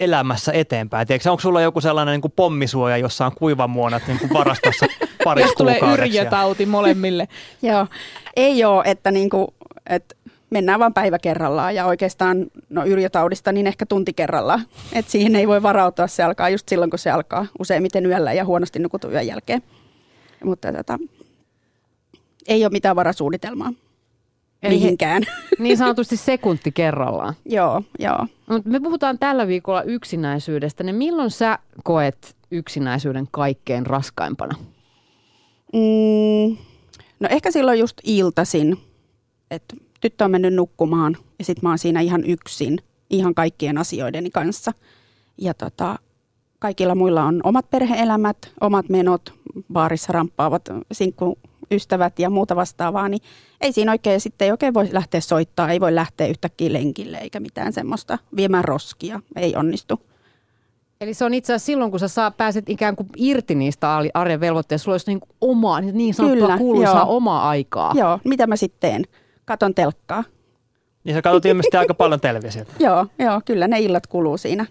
elämässä eteenpäin? Tiedätkö, onko sulla joku sellainen niin kuin pommisuoja, jossa on kuivamuonat niin kuin varastossa pari tulee yrjötauti molemmille. Joo, ei ole, että, niin kuin, että mennään vain päivä kerrallaan ja oikeastaan no yrjötaudista niin ehkä tunti kerrallaan. Et siihen ei voi varautua, se alkaa just silloin kun se alkaa useimmiten yöllä ja huonosti nukutun yön jälkeen. Mutta tota, ei ole mitään varasuunnitelmaa. Eli mihinkään. Niin sanotusti sekunti kerrallaan. joo, joo. Mut me puhutaan tällä viikolla yksinäisyydestä. Niin milloin sä koet yksinäisyyden kaikkein raskaimpana? Mm, no ehkä silloin just iltasin, että tyttö on mennyt nukkumaan ja sitten mä oon siinä ihan yksin, ihan kaikkien asioideni kanssa. Ja tota, kaikilla muilla on omat perheelämät, omat menot, baarissa ramppaavat sinkku ystävät ja muuta vastaavaa, niin ei siinä oikein sitten ei oikein voi lähteä soittaa, ei voi lähteä yhtäkkiä lenkille eikä mitään semmoista viemään roskia, ei onnistu. Eli se on itse asiassa silloin, kun sä saa, pääset ikään kuin irti niistä arjen velvoitteista, sulla olisi niin omaa, niin sanottua Kyllä, kuuluisaa joo. omaa aikaa. Joo, mitä mä sitten teen? Katon telkkaa. Niin sä katsot ilmeisesti aika paljon televisiota. joo, joo, kyllä ne illat kuluu siinä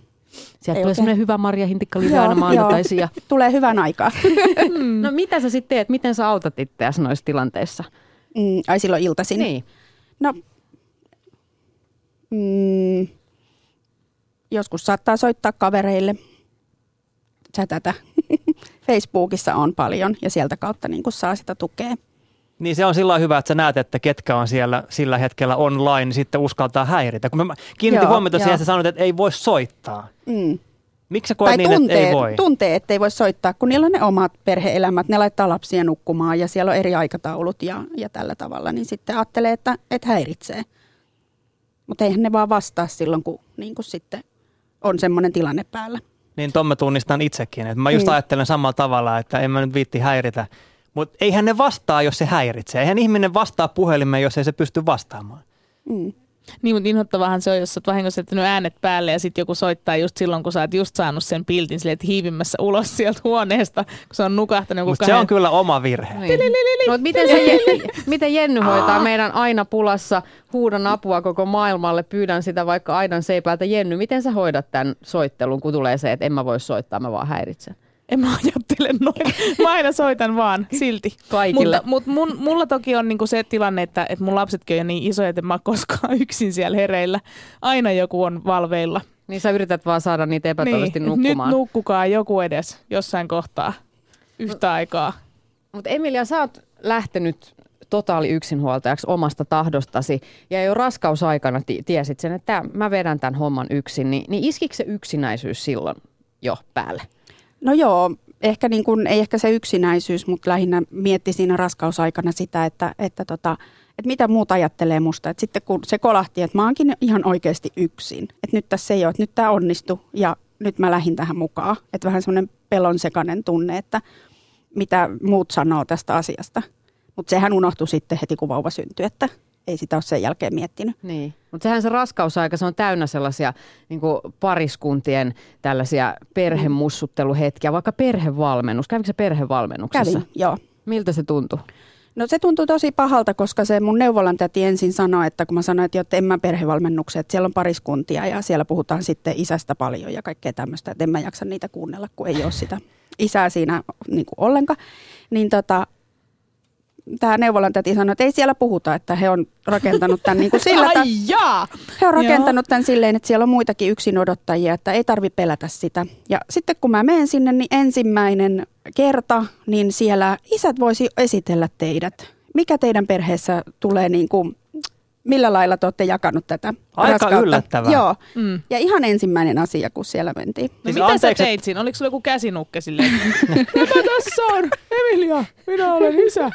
Sieltä tulee semmoinen hyvä Marja Hintikka aina maanantaisin. Ja... Tulee hyvän aikaa. no mitä sä sitten teet? Miten sä autat itseäsi noissa tilanteissa? Mm, ai silloin iltaisin? Niin. No, mm, joskus saattaa soittaa kavereille, chatata. Facebookissa on paljon ja sieltä kautta niin saa sitä tukea. Niin se on sillä hyvä, että sä näet, että ketkä on siellä sillä hetkellä online, niin sitten uskaltaa häiritä. Kun mä kiinnitin joo, huomiota siihen, että sä sanoit, että ei voi soittaa. Mm. Miksi sä koet tai niin, tuntee, että ei voi? Tuntee, että ei voi soittaa, kun niillä on ne omat perheelämät, ne laittaa lapsia nukkumaan ja siellä on eri aikataulut ja, ja tällä tavalla, niin sitten ajattelee, että, että häiritsee. Mutta eihän ne vaan vastaa silloin, kun, niin kun sitten on semmoinen tilanne päällä. Niin Tomme tunnistan itsekin. Että mä just mm. ajattelen samalla tavalla, että en mä nyt viitti häiritä. Mutta eihän ne vastaa, jos se häiritsee. Eihän ihminen vastaa puhelimeen, jos ei se pysty vastaamaan. Mm. Niin, mutta inhottavahan se on, jos olet vahingossa äänet päälle ja sitten joku soittaa just silloin, kun sä oot just saanut sen piltin silleen, että hiivimässä ulos sieltä huoneesta, kun se on nukahtanut. Mutta kahden... se on kyllä oma virhe. Niin. No, miten, se, miten Jenny hoitaa meidän aina pulassa huudan apua koko maailmalle? Pyydän sitä vaikka aidan seipäältä. Jenny, miten sä hoidat tämän soittelun, kun tulee se, että en mä voi soittaa, mä vaan häiritsen? En mä ajattele noin. Mä aina soitan vaan silti. Kaikille. Mutta, mutta mun, mulla toki on niinku se tilanne, että, että mun lapsetkin on jo niin isoja, että mä koskaan yksin siellä hereillä. Aina joku on valveilla. Niin sä yrität vaan saada niitä epätoivoisesti niin, nukkumaan. Nyt nukkukaa joku edes jossain kohtaa yhtä no, aikaa. Mutta Emilia, sä oot lähtenyt totaali yksinhuoltajaksi omasta tahdostasi ja jo raskausaikana t- tiesit sen, että mä vedän tämän homman yksin, niin, niin iskikö se yksinäisyys silloin jo päälle? No joo, ehkä niin kuin, ei ehkä se yksinäisyys, mutta lähinnä mietti siinä raskausaikana sitä, että, että, tota, että mitä muut ajattelee musta. Että sitten kun se kolahti, että mä oonkin ihan oikeasti yksin. Että nyt tässä ei ole, että nyt tämä onnistui ja nyt mä lähdin tähän mukaan. Että vähän semmoinen pelon sekainen tunne, että mitä muut sanoo tästä asiasta. Mutta sehän unohtui sitten heti, kun vauva syntyi, että ei sitä ole sen jälkeen miettinyt. Niin, mutta sehän se raskausaika, se on täynnä sellaisia niin pariskuntien tällaisia perhemussutteluhetkiä, vaikka perhevalmennus. Kävikö se perhevalmennuksessa? Kävin, joo. Miltä se tuntui? No se tuntui tosi pahalta, koska se mun neuvolan täti ensin sanoi, että kun mä sanoin, että, en mä perhevalmennuksia, että siellä on pariskuntia ja siellä puhutaan sitten isästä paljon ja kaikkea tämmöistä, että en mä jaksa niitä kuunnella, kun ei ole sitä isää siinä niin kuin ollenkaan. Niin tota, tämä neuvolan täti sanoi, että ei siellä puhuta, että he on rakentanut tämän niin kuin sillä Ai jaa. He on rakentanut tämän silleen, että siellä on muitakin yksin odottajia, että ei tarvi pelätä sitä. Ja sitten kun mä menen sinne, niin ensimmäinen kerta, niin siellä isät voisi esitellä teidät. Mikä teidän perheessä tulee niin kuin millä lailla te olette jakanut tätä Aika raskautta. yllättävää. Joo. Mm. Ja ihan ensimmäinen asia, kun siellä mentiin. No siis mitä anteeksi, sä teit siinä? Oliko sulla joku käsinukke silleen? Mitä tässä on? Emilia, minä olen isä.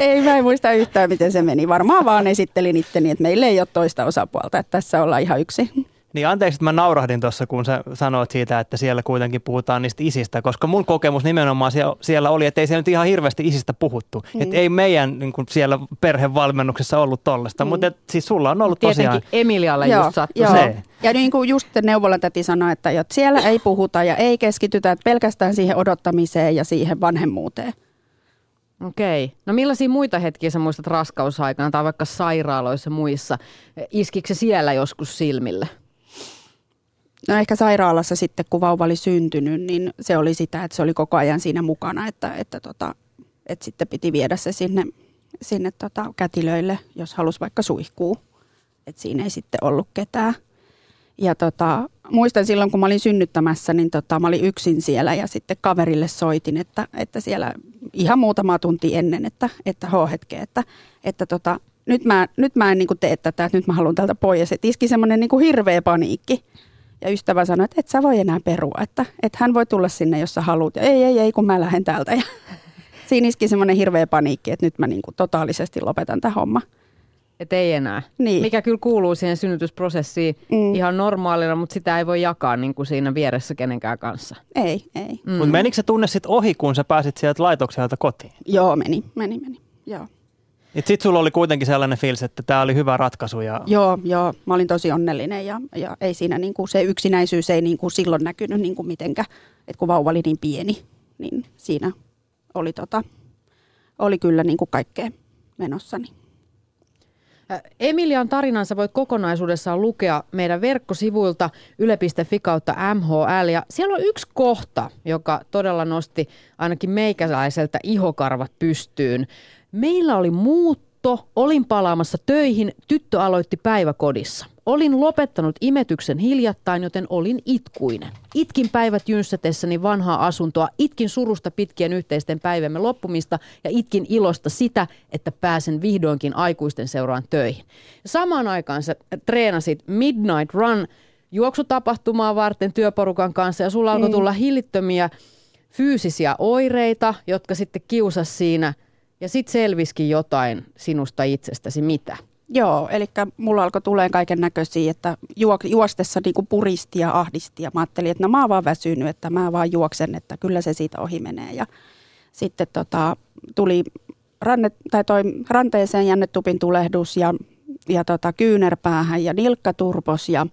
Ei, mä en muista yhtään, miten se meni. Varmaan vaan esittelin itteni, että meillä ei ole toista osapuolta, että tässä ollaan ihan yksi. Niin anteeksi, että mä naurahdin tuossa, kun sä sanoit siitä, että siellä kuitenkin puhutaan niistä isistä, koska mun kokemus nimenomaan siellä oli, että ei siellä nyt ihan hirveästi isistä puhuttu. Mm. Että ei meidän niin kuin siellä perhevalmennuksessa ollut tollasta, mm. mutta siis sulla on ollut Tietenkin tosiaan... Emilialle joo, just sattui joo. se. Ja niin kuin just neuvolan täti sanoi, että, että siellä ei puhuta ja ei keskitytä että pelkästään siihen odottamiseen ja siihen vanhemmuuteen. Okei. No millaisia muita hetkiä sä muistat raskausaikana tai vaikka sairaaloissa muissa? Iskikö se siellä joskus silmille? No ehkä sairaalassa sitten, kun vauva oli syntynyt, niin se oli sitä, että se oli koko ajan siinä mukana, että, että, tota, että sitten piti viedä se sinne, sinne tota kätilöille, jos halusi vaikka suihkuu. Että siinä ei sitten ollut ketään. Ja tota, muistan silloin, kun mä olin synnyttämässä, niin tota, mä olin yksin siellä ja sitten kaverille soitin, että, että siellä ihan muutama tunti ennen, että, että h-hetke, että, että tota, nyt mä, nyt mä en niin tee tätä, että nyt mä haluan tältä pois. Että iski semmoinen niin hirveä paniikki. Ja ystävä sanoi, että et sä voi enää perua, että, että hän voi tulla sinne, jos sä haluat. Ja ei, ei, ei, kun mä lähden täältä. Ja siinä iski semmoinen hirveä paniikki, että nyt mä niin kuin totaalisesti lopetan tämä homma. Että ei enää. Niin. Mikä kyllä kuuluu siihen synnytysprosessiin mm. ihan normaalina, mutta sitä ei voi jakaa niin kuin siinä vieressä kenenkään kanssa. Ei, ei. Mm. Mutta menikö se tunne sitten ohi, kun sä pääsit sieltä laitokselta kotiin? Joo, meni, meni, meni. Joo. Sitten sulla oli kuitenkin sellainen fiilis, että tämä oli hyvä ratkaisu. Ja... Joo, joo, mä olin tosi onnellinen ja, ja ei siinä niin kuin se yksinäisyys ei niin kuin silloin näkynyt niin kuin mitenkä, että kun vauva oli niin pieni, niin siinä oli, tota, oli kyllä niin kuin kaikkea menossa. Niin. Emilian tarinansa voit kokonaisuudessaan lukea meidän verkkosivuilta yle.fi kautta MHL. Ja siellä on yksi kohta, joka todella nosti ainakin meikäläiseltä ihokarvat pystyyn. Meillä oli muutto, olin palaamassa töihin, tyttö aloitti päiväkodissa – Olin lopettanut imetyksen hiljattain, joten olin itkuinen. Itkin päivät jynssätessäni vanhaa asuntoa, itkin surusta pitkien yhteisten päivämme loppumista ja itkin ilosta sitä, että pääsen vihdoinkin aikuisten seuraan töihin. Samaan aikaan sä treenasit Midnight Run juoksutapahtumaa varten työporukan kanssa ja sulla alkoi mm. tulla hillittömiä fyysisiä oireita, jotka sitten kiusas siinä ja sitten selviskin jotain sinusta itsestäsi. Mitä? Joo, eli mulla alkoi tulee kaiken näköisiä, että juostessa niinku puristi ja ahdisti ja mä ajattelin, että no mä oon vaan väsynyt, että mä vaan juoksen, että kyllä se siitä ohi menee. Ja sitten tota, tuli ranne, tai toi ranteeseen jännetupin tulehdus ja, ja tota, kyynärpäähän ja nilkkaturpos ja,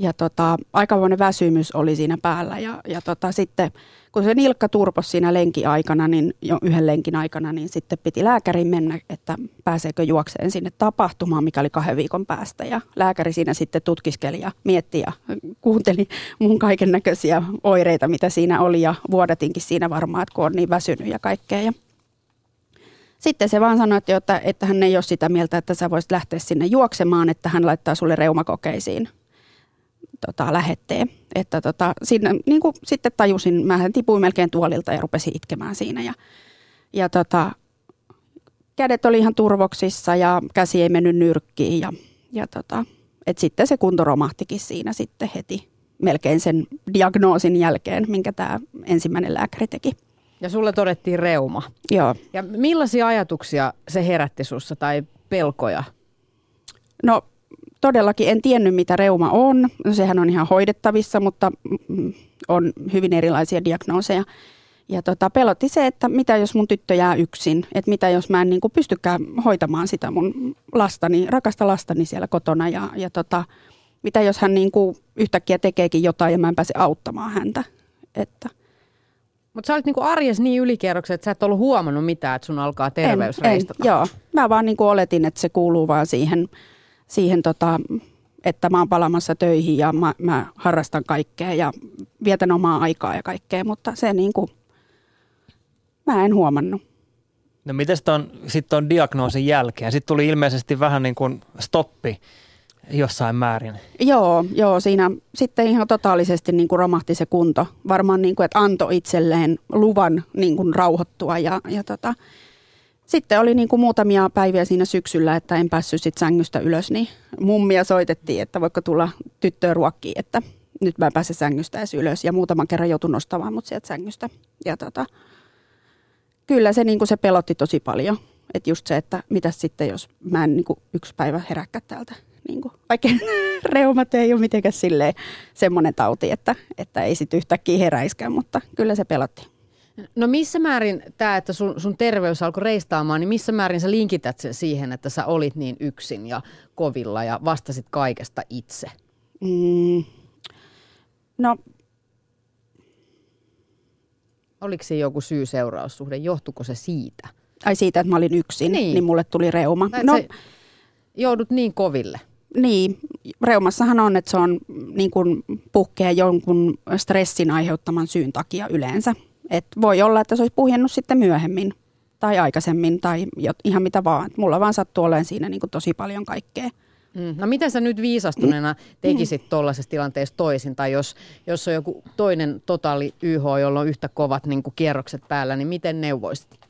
ja tota, aikamoinen väsymys oli siinä päällä ja, ja tota, sitten – kun se nilkka turpos siinä lenkin aikana, niin jo yhden lenkin aikana, niin sitten piti lääkärin mennä, että pääseekö juokseen sinne tapahtumaan, mikä oli kahden viikon päästä. Ja lääkäri siinä sitten tutkiskeli ja mietti ja kuunteli mun kaiken näköisiä oireita, mitä siinä oli ja vuodatinkin siinä varmaan, että kun on niin väsynyt ja kaikkea. Ja sitten se vaan sanoi, että, että hän ei ole sitä mieltä, että sä voisit lähteä sinne juoksemaan, että hän laittaa sulle reumakokeisiin tota, lähetteen. Että tota, sinne, niin kuin sitten tajusin, mä tipuin melkein tuolilta ja rupesin itkemään siinä. Ja, ja tota, kädet oli ihan turvoksissa ja käsi ei mennyt nyrkkiin. Ja, ja tota, et sitten se kunto romahtikin siinä sitten heti melkein sen diagnoosin jälkeen, minkä tämä ensimmäinen lääkäri teki. Ja sulle todettiin reuma. Joo. Ja millaisia ajatuksia se herätti sussa tai pelkoja? No todellakin en tiennyt, mitä reuma on. No, sehän on ihan hoidettavissa, mutta mm, on hyvin erilaisia diagnooseja. Ja tota, pelotti se, että mitä jos mun tyttö jää yksin, että mitä jos mä en niin kuin pystykään hoitamaan sitä mun lastani, rakasta lastani siellä kotona ja, ja tota, mitä jos hän niin kuin yhtäkkiä tekeekin jotain ja mä en pääse auttamaan häntä. Että. Mutta sä olit niinku arjes niin ylikierroksen, että sä et ollut huomannut mitään, että sun alkaa terveys en, en, joo, mä vaan niinku oletin, että se kuuluu vaan siihen siihen, tota, että mä oon palamassa töihin ja mä, mä harrastan kaikkea ja vietän omaa aikaa ja kaikkea, mutta se niin kuin, mä en huomannut. No miten sitten on diagnoosin jälkeen? Sitten tuli ilmeisesti vähän niin kuin stoppi jossain määrin. Joo, joo siinä sitten ihan totaalisesti niin kuin romahti se kunto. Varmaan niin kuin, että antoi itselleen luvan niin kuin rauhoittua ja, ja tota, sitten oli niin kuin muutamia päiviä siinä syksyllä, että en päässyt sit sängystä ylös, niin mummia soitettiin, että voiko tulla tyttöä ruokkiin, että nyt mä en pääse sängystä edes ylös. Ja muutaman kerran joutui nostamaan mut sieltä sängystä. Ja tota, kyllä se, niin kuin se pelotti tosi paljon. Että just se, että mitä sitten, jos mä en niin kuin yksi päivä heräkkä täältä. Niin kuin, vaikka reumat ei ole mitenkään semmoinen tauti, että, että ei sitten yhtäkkiä heräiskään, mutta kyllä se pelotti. No missä määrin tämä, että sun, sun terveys alkoi reistaamaan, niin missä määrin sä linkität sen siihen, että sä olit niin yksin ja kovilla ja vastasit kaikesta itse? Mm, no. Oliko se joku syy-seuraussuhde? Johtuko se siitä? Ai siitä, että mä olin yksin, niin, niin mulle tuli reuma. no, joudut niin koville. Niin, reumassahan on, että se on niin kuin puhkea jonkun stressin aiheuttaman syyn takia yleensä. Et voi olla, että se olisi puhjennut sitten myöhemmin tai aikaisemmin tai ihan mitä vaan. Mulla vaan sattuu olemaan siinä niin kuin tosi paljon kaikkea. Mm. No miten sä nyt viisastuneena tekisit tuollaisessa tilanteessa toisin? Tai jos, jos on joku toinen totaali YH, jolla on yhtä kovat niin kuin kierrokset päällä, niin miten neuvoisit?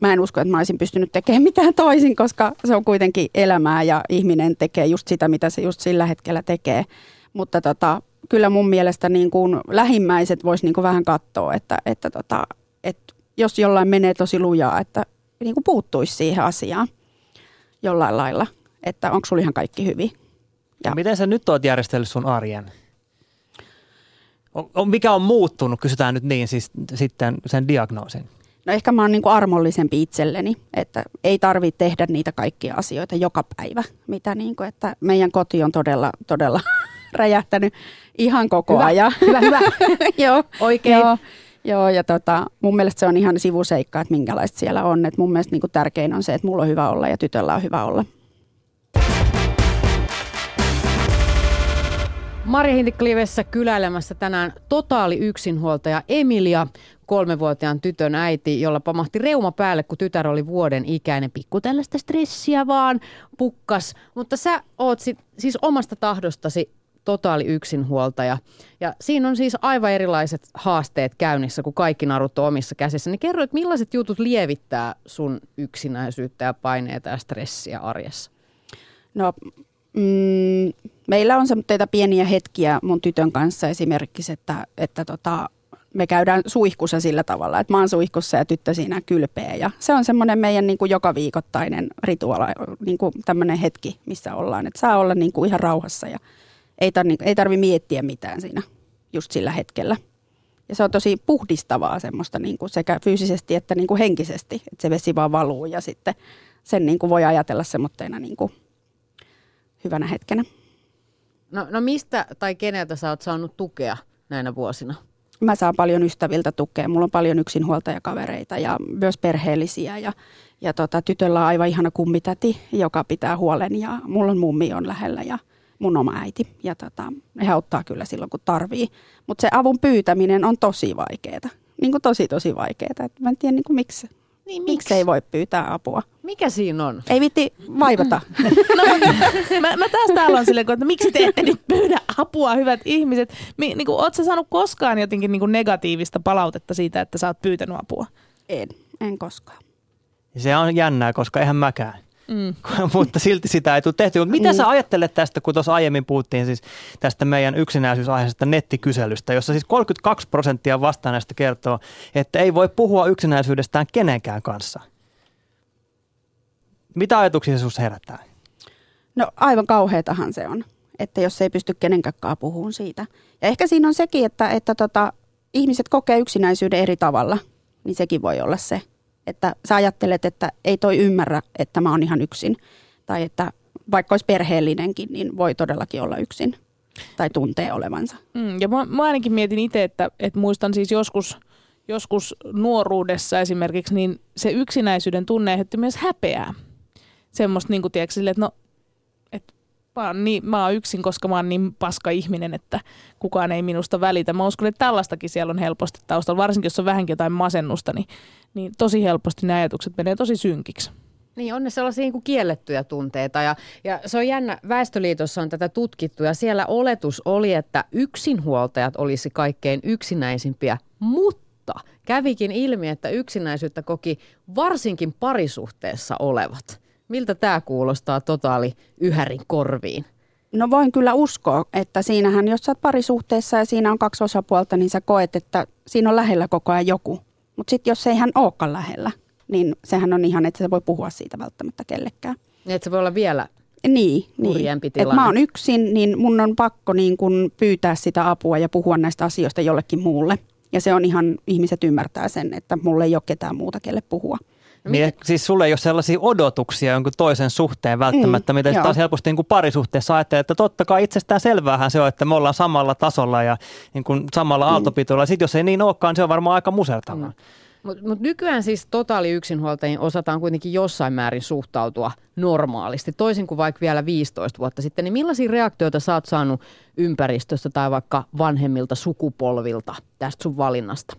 Mä en usko, että mä olisin pystynyt tekemään mitään toisin, koska se on kuitenkin elämää ja ihminen tekee just sitä, mitä se just sillä hetkellä tekee. Mutta tota, kyllä mun mielestä niin kuin lähimmäiset vois niin kuin vähän katsoa, että, että, tota, että jos jollain menee tosi lujaa, että niin kuin puuttuisi siihen asiaan jollain lailla, että onko sulla ihan kaikki hyvin. Ja. No miten sä nyt oot järjestellyt sun arjen? On, on, mikä on muuttunut, kysytään nyt niin, siis sitten sen diagnoosin? No ehkä mä oon niin kuin armollisempi itselleni, että ei tarvitse tehdä niitä kaikkia asioita joka päivä, mitä niin kuin, että meidän koti on todella, todella räjähtänyt ihan koko hyvä, ajan. Hyvä, hyvä. joo, oikein. Joo. Joo, ja tota, mun mielestä se on ihan sivuseikka, että minkälaista siellä on. Et mun mielestä niin tärkein on se, että mulla on hyvä olla ja tytöllä on hyvä olla. Marja Hintikliivessä kyläilemässä tänään totaali yksinhuoltaja Emilia, kolmevuotiaan tytön äiti, jolla pamahti reuma päälle, kun tytär oli vuoden ikäinen. Pikku tällaista stressiä vaan pukkas, mutta sä oot sit, siis omasta tahdostasi totaali yksinhuoltaja. Ja siinä on siis aivan erilaiset haasteet käynnissä, kun kaikki narut on omissa käsissä. Niin kerro, että millaiset jutut lievittää sun yksinäisyyttä ja paineita ja stressiä arjessa? No Mm, meillä on semmoisia pieniä hetkiä mun tytön kanssa esimerkiksi, että, että tota, me käydään suihkussa sillä tavalla, että mä oon suihkussa ja tyttö siinä kylpeä. Ja se on semmoinen meidän niin kuin joka viikoittainen rituaali, niin kuin tämmöinen hetki, missä ollaan. Että saa olla niin kuin ihan rauhassa ja ei, tar, ei tarvi miettiä mitään siinä just sillä hetkellä. Ja se on tosi puhdistavaa semmoista niin kuin sekä fyysisesti että niin kuin henkisesti, että se vesi vaan valuu ja sitten sen niin kuin voi ajatella semmoitteena niin kuin hyvänä hetkenä. No, no mistä tai keneltä sä oot saanut tukea näinä vuosina? Mä saan paljon ystäviltä tukea. Mulla on paljon yksinhuoltajakavereita ja myös perheellisiä. Ja, ja tota, tytöllä on aivan ihana kummitäti, joka pitää huolen. Ja mulla on mummi on lähellä ja mun oma äiti. Ja tota, he auttaa kyllä silloin, kun tarvii. Mutta se avun pyytäminen on tosi vaikeaa. Niin kuin tosi, tosi vaikeaa. Mä en tiedä niin kuin miksi niin, miksi? miksi ei voi pyytää apua? Mikä siinä on? Ei vitti vaivata. no, mä, mä taas täällä on silleen, että miksi te ette nyt pyydä apua, hyvät ihmiset? Mi, niin kuin, ootko saanut koskaan jotenkin niin kuin negatiivista palautetta siitä, että sä oot pyytänyt apua? En, en koskaan. Se on jännää, koska eihän mäkään. Mm. mutta silti sitä ei tule tehty. Mutta mitä mm. sä ajattelet tästä, kun tuossa aiemmin puhuttiin siis tästä meidän yksinäisyysaiheesta nettikyselystä, jossa siis 32 prosenttia vastaaneista kertoo, että ei voi puhua yksinäisyydestään kenenkään kanssa. Mitä ajatuksia se sinussa herättää? No aivan kauheatahan se on, että jos ei pysty kenenkään puhumaan siitä. Ja ehkä siinä on sekin, että, että tota, ihmiset kokee yksinäisyyden eri tavalla, niin sekin voi olla se – että sä ajattelet, että ei toi ymmärrä, että mä oon ihan yksin. Tai että vaikka olisi perheellinenkin, niin voi todellakin olla yksin tai tuntee olevansa. Mm, ja mä, mä ainakin mietin itse, että, että muistan siis joskus, joskus nuoruudessa esimerkiksi, niin se yksinäisyyden tunne aiheutti myös häpeää. Semmoista niin kuin tiedätkö, sille, että no, mä oon, niin, mä oon yksin, koska mä oon niin paska ihminen, että kukaan ei minusta välitä. Mä uskon, että tällaistakin siellä on helposti taustalla, varsinkin jos on vähänkin jotain masennusta, niin niin tosi helposti ne ajatukset menee tosi synkiksi. Niin, on ne sellaisia niin kuin kiellettyjä tunteita ja, ja se on jännä, Väestöliitossa on tätä tutkittu ja siellä oletus oli, että yksinhuoltajat olisi kaikkein yksinäisimpiä, mutta kävikin ilmi, että yksinäisyyttä koki varsinkin parisuhteessa olevat. Miltä tämä kuulostaa totaali yhärin korviin? No voin kyllä uskoa, että siinähän, jos sä oot parisuhteessa ja siinä on kaksi osapuolta, niin sä koet, että siinä on lähellä koko ajan joku. Mutta sitten jos ei hän olekaan lähellä, niin sehän on ihan, että se voi puhua siitä välttämättä kellekään. Niin, että se voi olla vielä niin, niin. Et mä oon yksin, niin mun on pakko niin kun pyytää sitä apua ja puhua näistä asioista jollekin muulle. Ja se on ihan, ihmiset ymmärtää sen, että mulle ei ole ketään muuta, kelle puhua. No niin, siis sulle ei ole sellaisia odotuksia jonkun toisen suhteen välttämättä, mm, mitä taas helposti niin kuin parisuhteessa ajattelee, että totta kai itsestään selväähän se on, että me ollaan samalla tasolla ja niin kuin samalla mm. aaltopituilla. Sitten jos ei niin olekaan, niin se on varmaan aika musertavaa. Mm. Mutta mut nykyään siis totaali yksinhuoltajiin osataan kuitenkin jossain määrin suhtautua normaalisti, toisin kuin vaikka vielä 15 vuotta sitten. Niin millaisia reaktioita sä oot saanut ympäristöstä tai vaikka vanhemmilta sukupolvilta tästä sun valinnasta?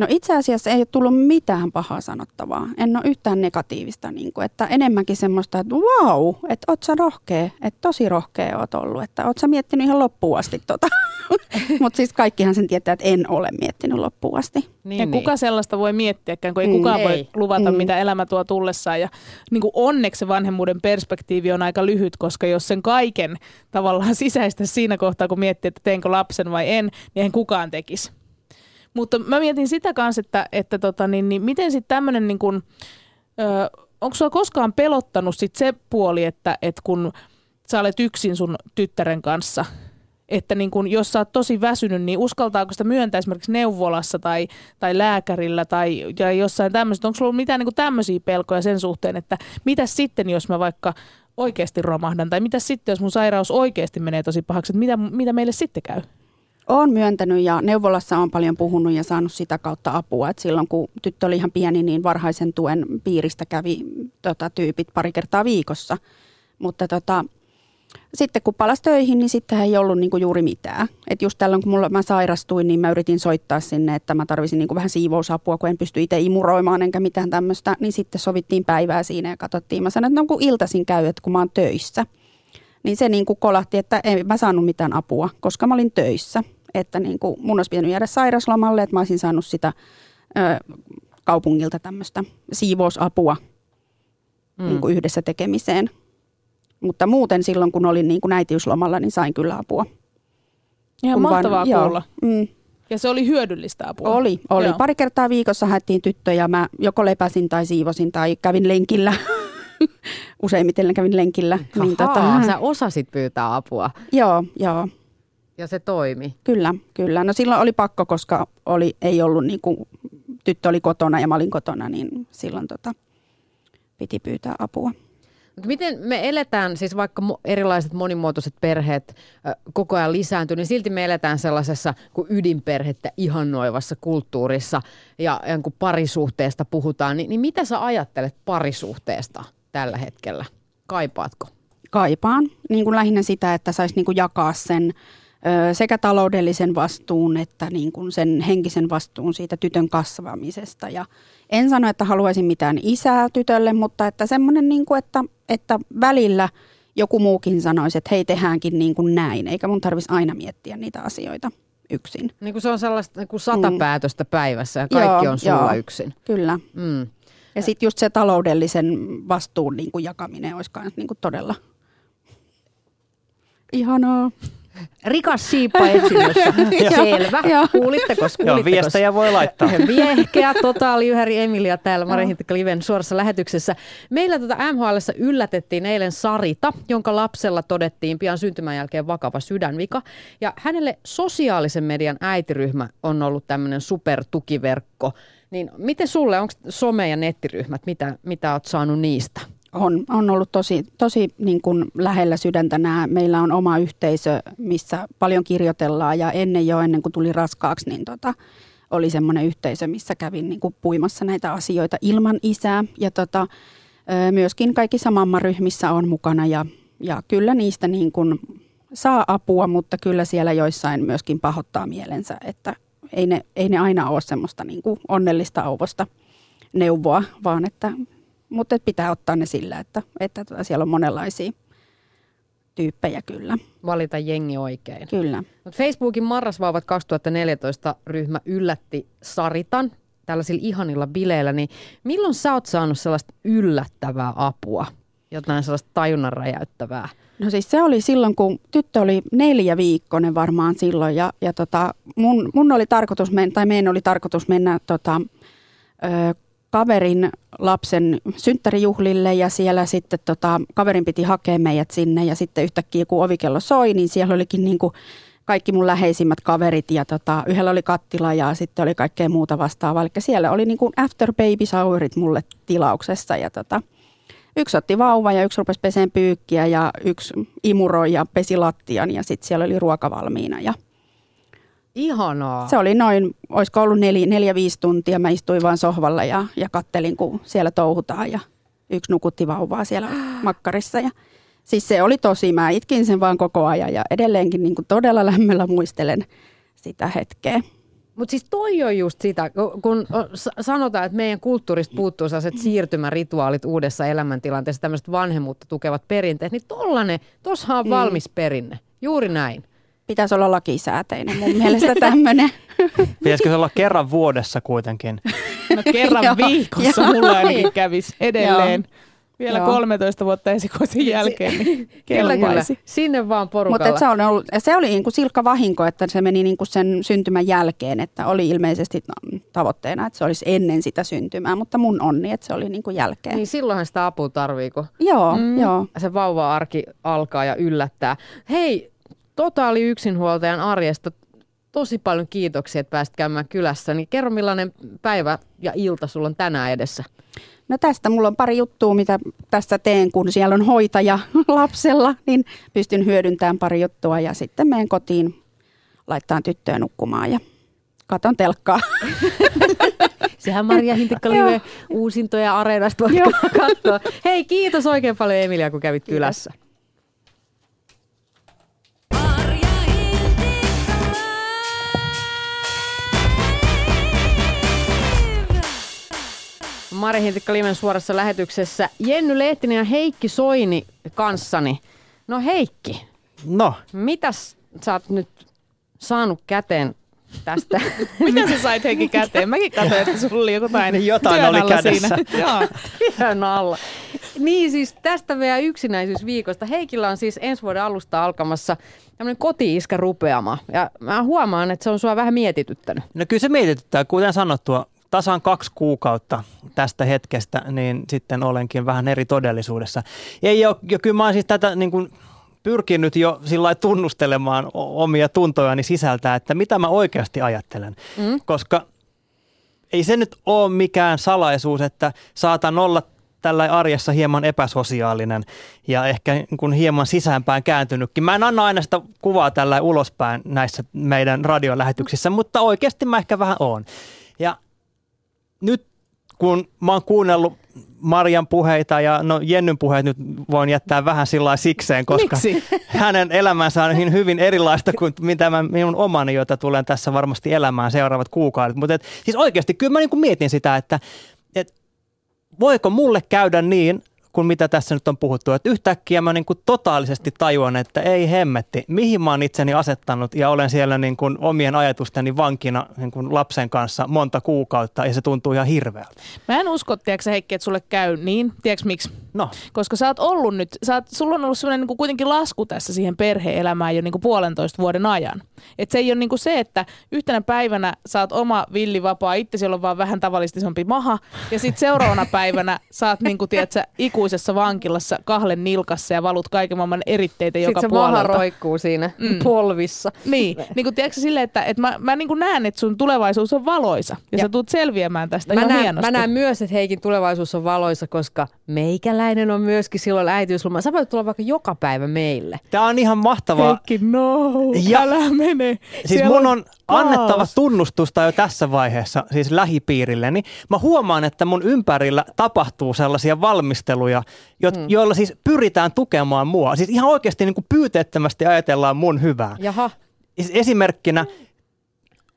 No itse asiassa ei ole tullut mitään pahaa sanottavaa. En ole yhtään negatiivista, niin kuin, että enemmänkin semmoista, että wow, että oot sä rohkea, että tosi rohkea oot ollut, että oot sä miettinyt ihan loppuun asti tota. Mutta siis kaikkihan sen tietää, että en ole miettinyt loppuun asti. Niin, ja niin. kuka sellaista voi miettiä, kun ei mm, kukaan ei. voi luvata, mm. mitä elämä tuo tullessaan. Ja niin kuin onneksi se vanhemmuuden perspektiivi on aika lyhyt, koska jos sen kaiken tavallaan sisäistä siinä kohtaa, kun miettii, että teenkö lapsen vai en, niin en kukaan tekisi. Mutta mä mietin sitä kanssa, että, että tota, niin, niin miten sitten tämmöinen, niin kun, onko sulla koskaan pelottanut sit se puoli, että, että kun sä olet yksin sun tyttären kanssa, että niin kun, jos sä oot tosi väsynyt, niin uskaltaako sitä myöntää esimerkiksi neuvolassa tai, tai lääkärillä tai ja jossain tämmöistä. Onko sulla mitään niin tämmöisiä pelkoja sen suhteen, että mitä sitten, jos mä vaikka oikeasti romahdan, tai mitä sitten, jos mun sairaus oikeasti menee tosi pahaksi, että mitä, mitä meille sitten käy? Olen myöntänyt ja neuvolassa on paljon puhunut ja saanut sitä kautta apua. Et silloin kun tyttö oli ihan pieni, niin varhaisen tuen piiristä kävi tota, tyypit pari kertaa viikossa. Mutta tota, sitten kun palasi töihin, niin sitten ei ollut niin kuin juuri mitään. Et just tällöin, kun mulla, mä sairastuin, niin mä yritin soittaa sinne, että mä tarvisin niin kuin vähän siivousapua, kun en pysty itse imuroimaan enkä mitään tämmöistä. Niin sitten sovittiin päivää siinä ja katsottiin. Mä sanoin, että no kun iltaisin käy, että kun mä oon töissä. Niin se niin kuin kolahti, että en mä saanut mitään apua, koska mä olin töissä. Että niin kuin mun olisi pitänyt jäädä sairaslomalle, että mä olisin saanut sitä ö, kaupungilta tämmöistä siivousapua mm. niin kuin yhdessä tekemiseen. Mutta muuten silloin, kun olin niin kuin äitiyslomalla, niin sain kyllä apua. Ihan kun mahtavaa vaan, kuulla. Joo, mm. Ja se oli hyödyllistä apua. Oli, oli. Joo. Pari kertaa viikossa haettiin tyttöjä. Mä joko lepäsin tai siivosin tai kävin lenkillä. Useimmiten kävin lenkillä. Ahaa, niin tota, sä osasit pyytää apua. Joo, joo. Ja se toimi? Kyllä, kyllä. No silloin oli pakko, koska oli, ei ollut niin kuin, tyttö oli kotona ja mä olin kotona, niin silloin tota, piti pyytää apua. Miten me eletään, siis vaikka erilaiset monimuotoiset perheet koko ajan lisääntyy, niin silti me eletään sellaisessa kuin ydinperhettä ihannoivassa kulttuurissa ja, ja kun parisuhteesta puhutaan, niin, niin mitä sä ajattelet parisuhteesta tällä hetkellä? Kaipaatko? Kaipaan. Niin kuin lähinnä sitä, että saisi niin kuin jakaa sen sekä taloudellisen vastuun että niin kuin sen henkisen vastuun siitä tytön kasvamisesta. Ja en sano, että haluaisin mitään isää tytölle, mutta että semmoinen, niin kuin, että, että välillä joku muukin sanoisi, että hei tehdäänkin niin kuin näin, eikä mun tarvitsisi aina miettiä niitä asioita yksin. Niin kuin se on sellaista niin kuin sata mm. päätöstä päivässä ja kaikki joo, on sulla joo, yksin. Kyllä. Mm. Ja sitten just se taloudellisen vastuun niin kuin jakaminen olisi niin kuin todella ihanaa. Rikas siippa etsinnössä. Selvä. Kuulitteko? Joo, viestejä voi laittaa. Viehkeä, totaali, Yhäri Emilia täällä Mari Liven suorassa lähetyksessä. Meillä tuota MHL yllätettiin eilen Sarita, jonka lapsella todettiin pian syntymän jälkeen vakava sydänvika. Ja hänelle sosiaalisen median äitiryhmä on ollut tämmöinen supertukiverkko. Niin miten sulle, onko some- ja nettiryhmät, mitä, mitä oot saanut niistä? On, on ollut tosi, tosi niin kuin lähellä sydäntä nämä. Meillä on oma yhteisö, missä paljon kirjoitellaan ja ennen jo, ennen kuin tuli raskaaksi, niin tota, oli semmoinen yhteisö, missä kävin niin kuin puimassa näitä asioita ilman isää. Ja tota, myöskin kaikissa mammaryhmissä on mukana ja, ja kyllä niistä niin kuin saa apua, mutta kyllä siellä joissain myöskin pahoittaa mielensä, että ei ne, ei ne aina ole semmoista niin kuin onnellista auvosta neuvoa, vaan että mutta pitää ottaa ne sillä, että, että tuota, siellä on monenlaisia tyyppejä kyllä. Valita jengi oikein. Kyllä. Mut Facebookin Marrasvauvat 2014 ryhmä yllätti Saritan tällaisilla ihanilla bileillä, niin milloin sä oot saanut sellaista yllättävää apua? Jotain sellaista tajunnan räjäyttävää? No siis se oli silloin, kun tyttö oli neljä viikkoinen varmaan silloin ja, ja tota, mun, mun oli tarkoitus mennä, tai meidän oli tarkoitus mennä tota, ö, kaverin lapsen synttärijuhlille ja siellä sitten tota, kaverin piti hakea meidät sinne ja sitten yhtäkkiä kun ovikello soi, niin siellä olikin niin kuin kaikki mun läheisimmät kaverit ja tota, yhdellä oli kattila ja sitten oli kaikkea muuta vastaavaa. Eli siellä oli niin kuin after baby showerit mulle tilauksessa ja tota, yksi otti vauva ja yksi rupesi peseen pyykkiä ja yksi imuroi ja pesi lattian ja sitten siellä oli ruoka valmiina ja – Ihanaa. Se oli noin, olisiko ollut neljä, neljä viisi tuntia. Mä istuin vaan sohvalla ja, ja kattelin, kun siellä touhutaan ja yksi nukutti vauvaa siellä makkarissa. Ja, siis se oli tosi, mä itkin sen vaan koko ajan ja edelleenkin niin kuin todella lämmöllä muistelen sitä hetkeä. Mutta siis toi on just sitä, kun sanotaan, että meidän kulttuurista puuttuu sellaiset siirtymärituaalit uudessa elämäntilanteessa, tämmöiset vanhemmuutta tukevat perinteet, niin tollanen, tossahan on mm. valmis perinne. Juuri näin pitäisi olla lakisääteinen mun mielestä tämmöinen. Pitäisikö se olla kerran vuodessa kuitenkin? No kerran viikossa mulla ainakin kävisi edelleen. Joo. Vielä Joo. 13 vuotta esikoisen jälkeen, niin kyllä, kyllä. Sinne vaan porukalla. Mutta se, on ollut, se oli niin kuin silkka vahinko, että se meni niin kuin sen syntymän jälkeen, että oli ilmeisesti tavoitteena, että se olisi ennen sitä syntymää, mutta mun onni, että se oli niin kuin jälkeen. Niin silloinhan sitä apua tarvii, kun joo, mm. joo. se vauva-arki alkaa ja yllättää. Hei, totaali yksinhuoltajan arjesta tosi paljon kiitoksia, että pääsit käymään kylässä. Niin kerro millainen päivä ja ilta sulla on tänään edessä? No tästä mulla on pari juttua, mitä tässä teen, kun siellä on hoitaja lapsella, niin pystyn hyödyntämään pari juttua ja sitten menen kotiin laittaa tyttöä nukkumaan ja katon telkkaa. Sehän Maria Hintikka uusintoja Areenasta voi katsoa. Hei, kiitos oikein paljon Emilia, kun kävit kylässä. Mari Hintikka Liven suorassa lähetyksessä. Jenny Lehtinen ja Heikki Soini kanssani. No Heikki, No, mitäs sä oot nyt saanut käteen tästä? Mitä sä sait Heikki käteen? Mäkin katsoin, että sulla oli jotain, Jotain oli alla kädessä. Siinä. Joo. työn alla. Niin siis tästä meidän yksinäisyysviikosta. Heikillä on siis ensi vuoden alusta alkamassa tämmöinen koti-iskä rupeama. Ja mä huomaan, että se on sua vähän mietityttänyt. no kyllä se mietityttää. Kuten sanottua, tasan kaksi kuukautta tästä hetkestä, niin sitten olenkin vähän eri todellisuudessa. Ei ole, ja kyllä mä oon siis tätä niin kuin pyrkinyt jo sillä tunnustelemaan omia tuntojani sisältä, että mitä mä oikeasti ajattelen. Mm. Koska ei se nyt ole mikään salaisuus, että saatan olla tällä arjessa hieman epäsosiaalinen ja ehkä niin kuin hieman sisäänpäin kääntynytkin. Mä en anna aina sitä kuvaa tällä ulospäin näissä meidän radiolähetyksissä, mutta oikeasti mä ehkä vähän oon. Nyt kun mä oon kuunnellut Marian puheita ja no Jennyn puheet nyt voin jättää vähän sillä sikseen, koska Miksi? hänen elämänsä on niin hyvin erilaista kuin mitä mä, minun omani, jota tulen tässä varmasti elämään seuraavat kuukaudet. Mutta siis oikeasti kyllä mä niin mietin sitä, että et, voiko mulle käydä niin, kuin mitä tässä nyt on puhuttu, että yhtäkkiä mä niin kuin totaalisesti tajuan, että ei hemmetti, mihin mä oon itseni asettanut ja olen siellä niin kuin omien ajatusteni vankina niin kuin lapsen kanssa monta kuukautta ja se tuntuu ihan hirveältä. Mä en usko, tiedätkö Heikki, että sulle käy niin. Tiedätkö miksi? No, Koska sä oot ollut nyt, sä oot, sulla on ollut sellainen niin kuitenkin lasku tässä siihen perhe-elämään jo niin kuin puolentoista vuoden ajan. Et se ei ole niin kuin se, että yhtenä päivänä sä oot oma villivapaa, itse on vaan vähän tavallisesti isompi maha, ja sitten seuraavana päivänä sä oot niin kuin, tiedätkö, ikuisessa vankilassa kahlen nilkassa ja valut kaiken maailman eritteitä joka Sitten se maha puolelta. roikkuu siinä Mm. polvissa. Niin, niin kuin tiedätkö silleen, että, että mä, mä niin kuin näen, että sun tulevaisuus on valoisa ja, ja sä tulet selviämään tästä Mä ihan näen, hienosti. mä näen myös, että Heikin tulevaisuus on valoisa, koska meikäläinen on myöskin silloin äitiysloma. Sä voit tulla vaikka joka päivä meille. tämä on ihan mahtavaa. Heikki, no, Ja- älä mene. Siis Siellä mun on annettava kaos. tunnustusta jo tässä vaiheessa, siis lähipiirilleni. Mä huomaan, että mun ympärillä tapahtuu sellaisia valmisteluja, jo- Mm. joilla siis pyritään tukemaan mua. Siis ihan oikeasti niin kuin pyyteettömästi ajatellaan mun hyvää. Jaha, Esimerkkinä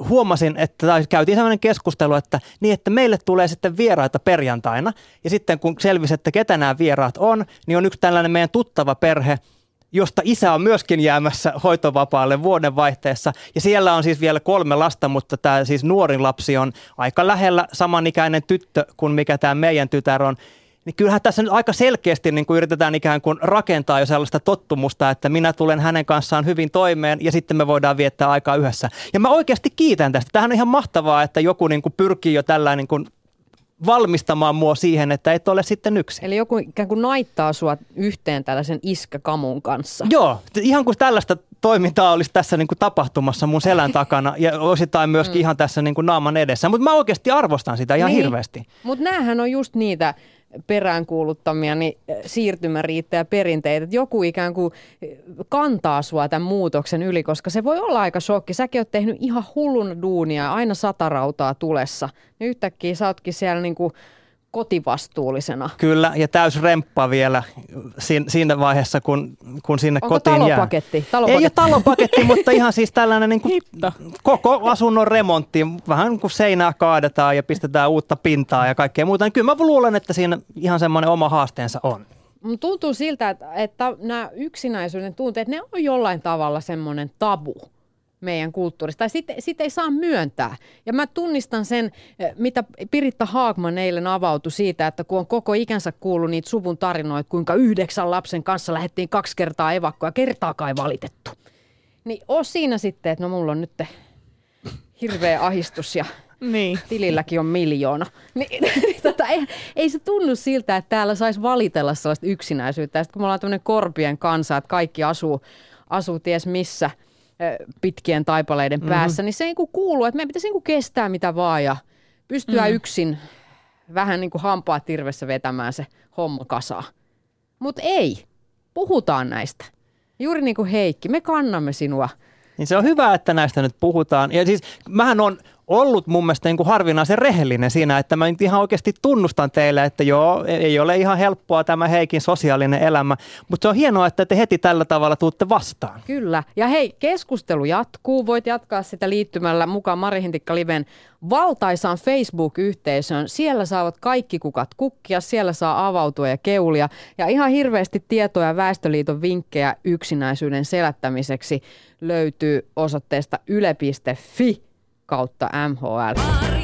huomasin, että tai käytiin sellainen keskustelu, että niin, että meille tulee sitten vieraita perjantaina. Ja sitten kun selvisi, että ketä nämä vieraat on, niin on yksi tällainen meidän tuttava perhe, josta isä on myöskin jäämässä hoitovapaalle vuoden vaihteessa. Ja siellä on siis vielä kolme lasta, mutta tämä siis nuorin lapsi on aika lähellä samanikäinen tyttö kuin mikä tämä meidän tytär on. Niin kyllähän tässä nyt aika selkeästi niin kuin yritetään ikään kuin rakentaa jo sellaista tottumusta, että minä tulen hänen kanssaan hyvin toimeen ja sitten me voidaan viettää aikaa yhdessä. Ja mä oikeasti kiitän tästä. Tämähän on ihan mahtavaa, että joku niin kuin pyrkii jo tällä niin kuin valmistamaan mua siihen, että et ole sitten yksin. eli joku ikään kuin naittaa sua yhteen tällaisen iskäkamun kanssa. Joo, ihan kuin tällaista toimintaa olisi tässä niin kuin tapahtumassa mun selän takana ja osittain myöskin mm. ihan tässä niin kuin naaman edessä. Mutta mä oikeasti arvostan sitä ihan Niin. hirveästi. Mutta näähän on just niitä peräänkuuluttamia niin siirtymäriittejä perinteitä, joku ikään kuin kantaa sua tämän muutoksen yli, koska se voi olla aika shokki. Säkin oot tehnyt ihan hullun duunia, aina sata rautaa tulessa. Niin yhtäkkiä sä ootkin siellä niin kuin kotivastuullisena. Kyllä, ja täys remppa vielä siinä, siinä vaiheessa, kun, kun sinne Onko kotiin jää. talopaketti? Ei talopaketti? ole talopaketti, mutta ihan siis tällainen niin kuin koko asunnon remontti. Vähän niin kuin seinää kaadetaan ja pistetään uutta pintaa ja kaikkea muuta. Niin kyllä mä luulen, että siinä ihan semmoinen oma haasteensa on. Mun tuntuu siltä, että, että nämä yksinäisyyden tunteet, ne on jollain tavalla semmoinen tabu meidän kulttuurista. Tai sitten sit ei saa myöntää. Ja mä tunnistan sen, eh, mitä Piritta Haagman eilen avautui siitä, että kun on koko ikänsä kuullut niitä suvun tarinoita, kuinka yhdeksän lapsen kanssa lähdettiin kaksi kertaa evakkoa ja kertaakaan ei valitettu. Niin oo siinä sitten, että no mulla on nyt hirveä ahistus ja Niin. tililläkin on miljoona. Niin, tota, ei, ei se tunnu siltä, että täällä saisi valitella sellaista yksinäisyyttä. Ja sit kun me ollaan tämmöinen korpien kansa, että kaikki asuu, asuu ties missä pitkien taipaleiden Mhm. päässä, niin se ei kuulu, että meidän pitäisi niinku kestää mitä vaan ja pystyä Mm. yksin vähän niin kuin hampaa tirvessä vetämään se homma kasaa. Mutta ei, puhutaan näistä. Juuri niin kuin Heikki, me kannamme sinua. Niin se on hyvä, että näistä nyt puhutaan. Ja siis mähän on ollut mun mielestä niin kuin harvinaisen rehellinen siinä, että mä nyt ihan oikeasti tunnustan teille, että joo, ei ole ihan helppoa tämä Heikin sosiaalinen elämä, mutta se on hienoa, että te heti tällä tavalla tuutte vastaan. Kyllä. Ja hei, keskustelu jatkuu. Voit jatkaa sitä liittymällä mukaan Mari Hintikka Liven valtaisaan Facebook-yhteisöön. Siellä saavat kaikki kukat kukkia, siellä saa avautua ja keulia. Ja ihan hirveästi tietoja Väestöliiton vinkkejä yksinäisyyden selättämiseksi löytyy osoitteesta yle.fi kautta MHL.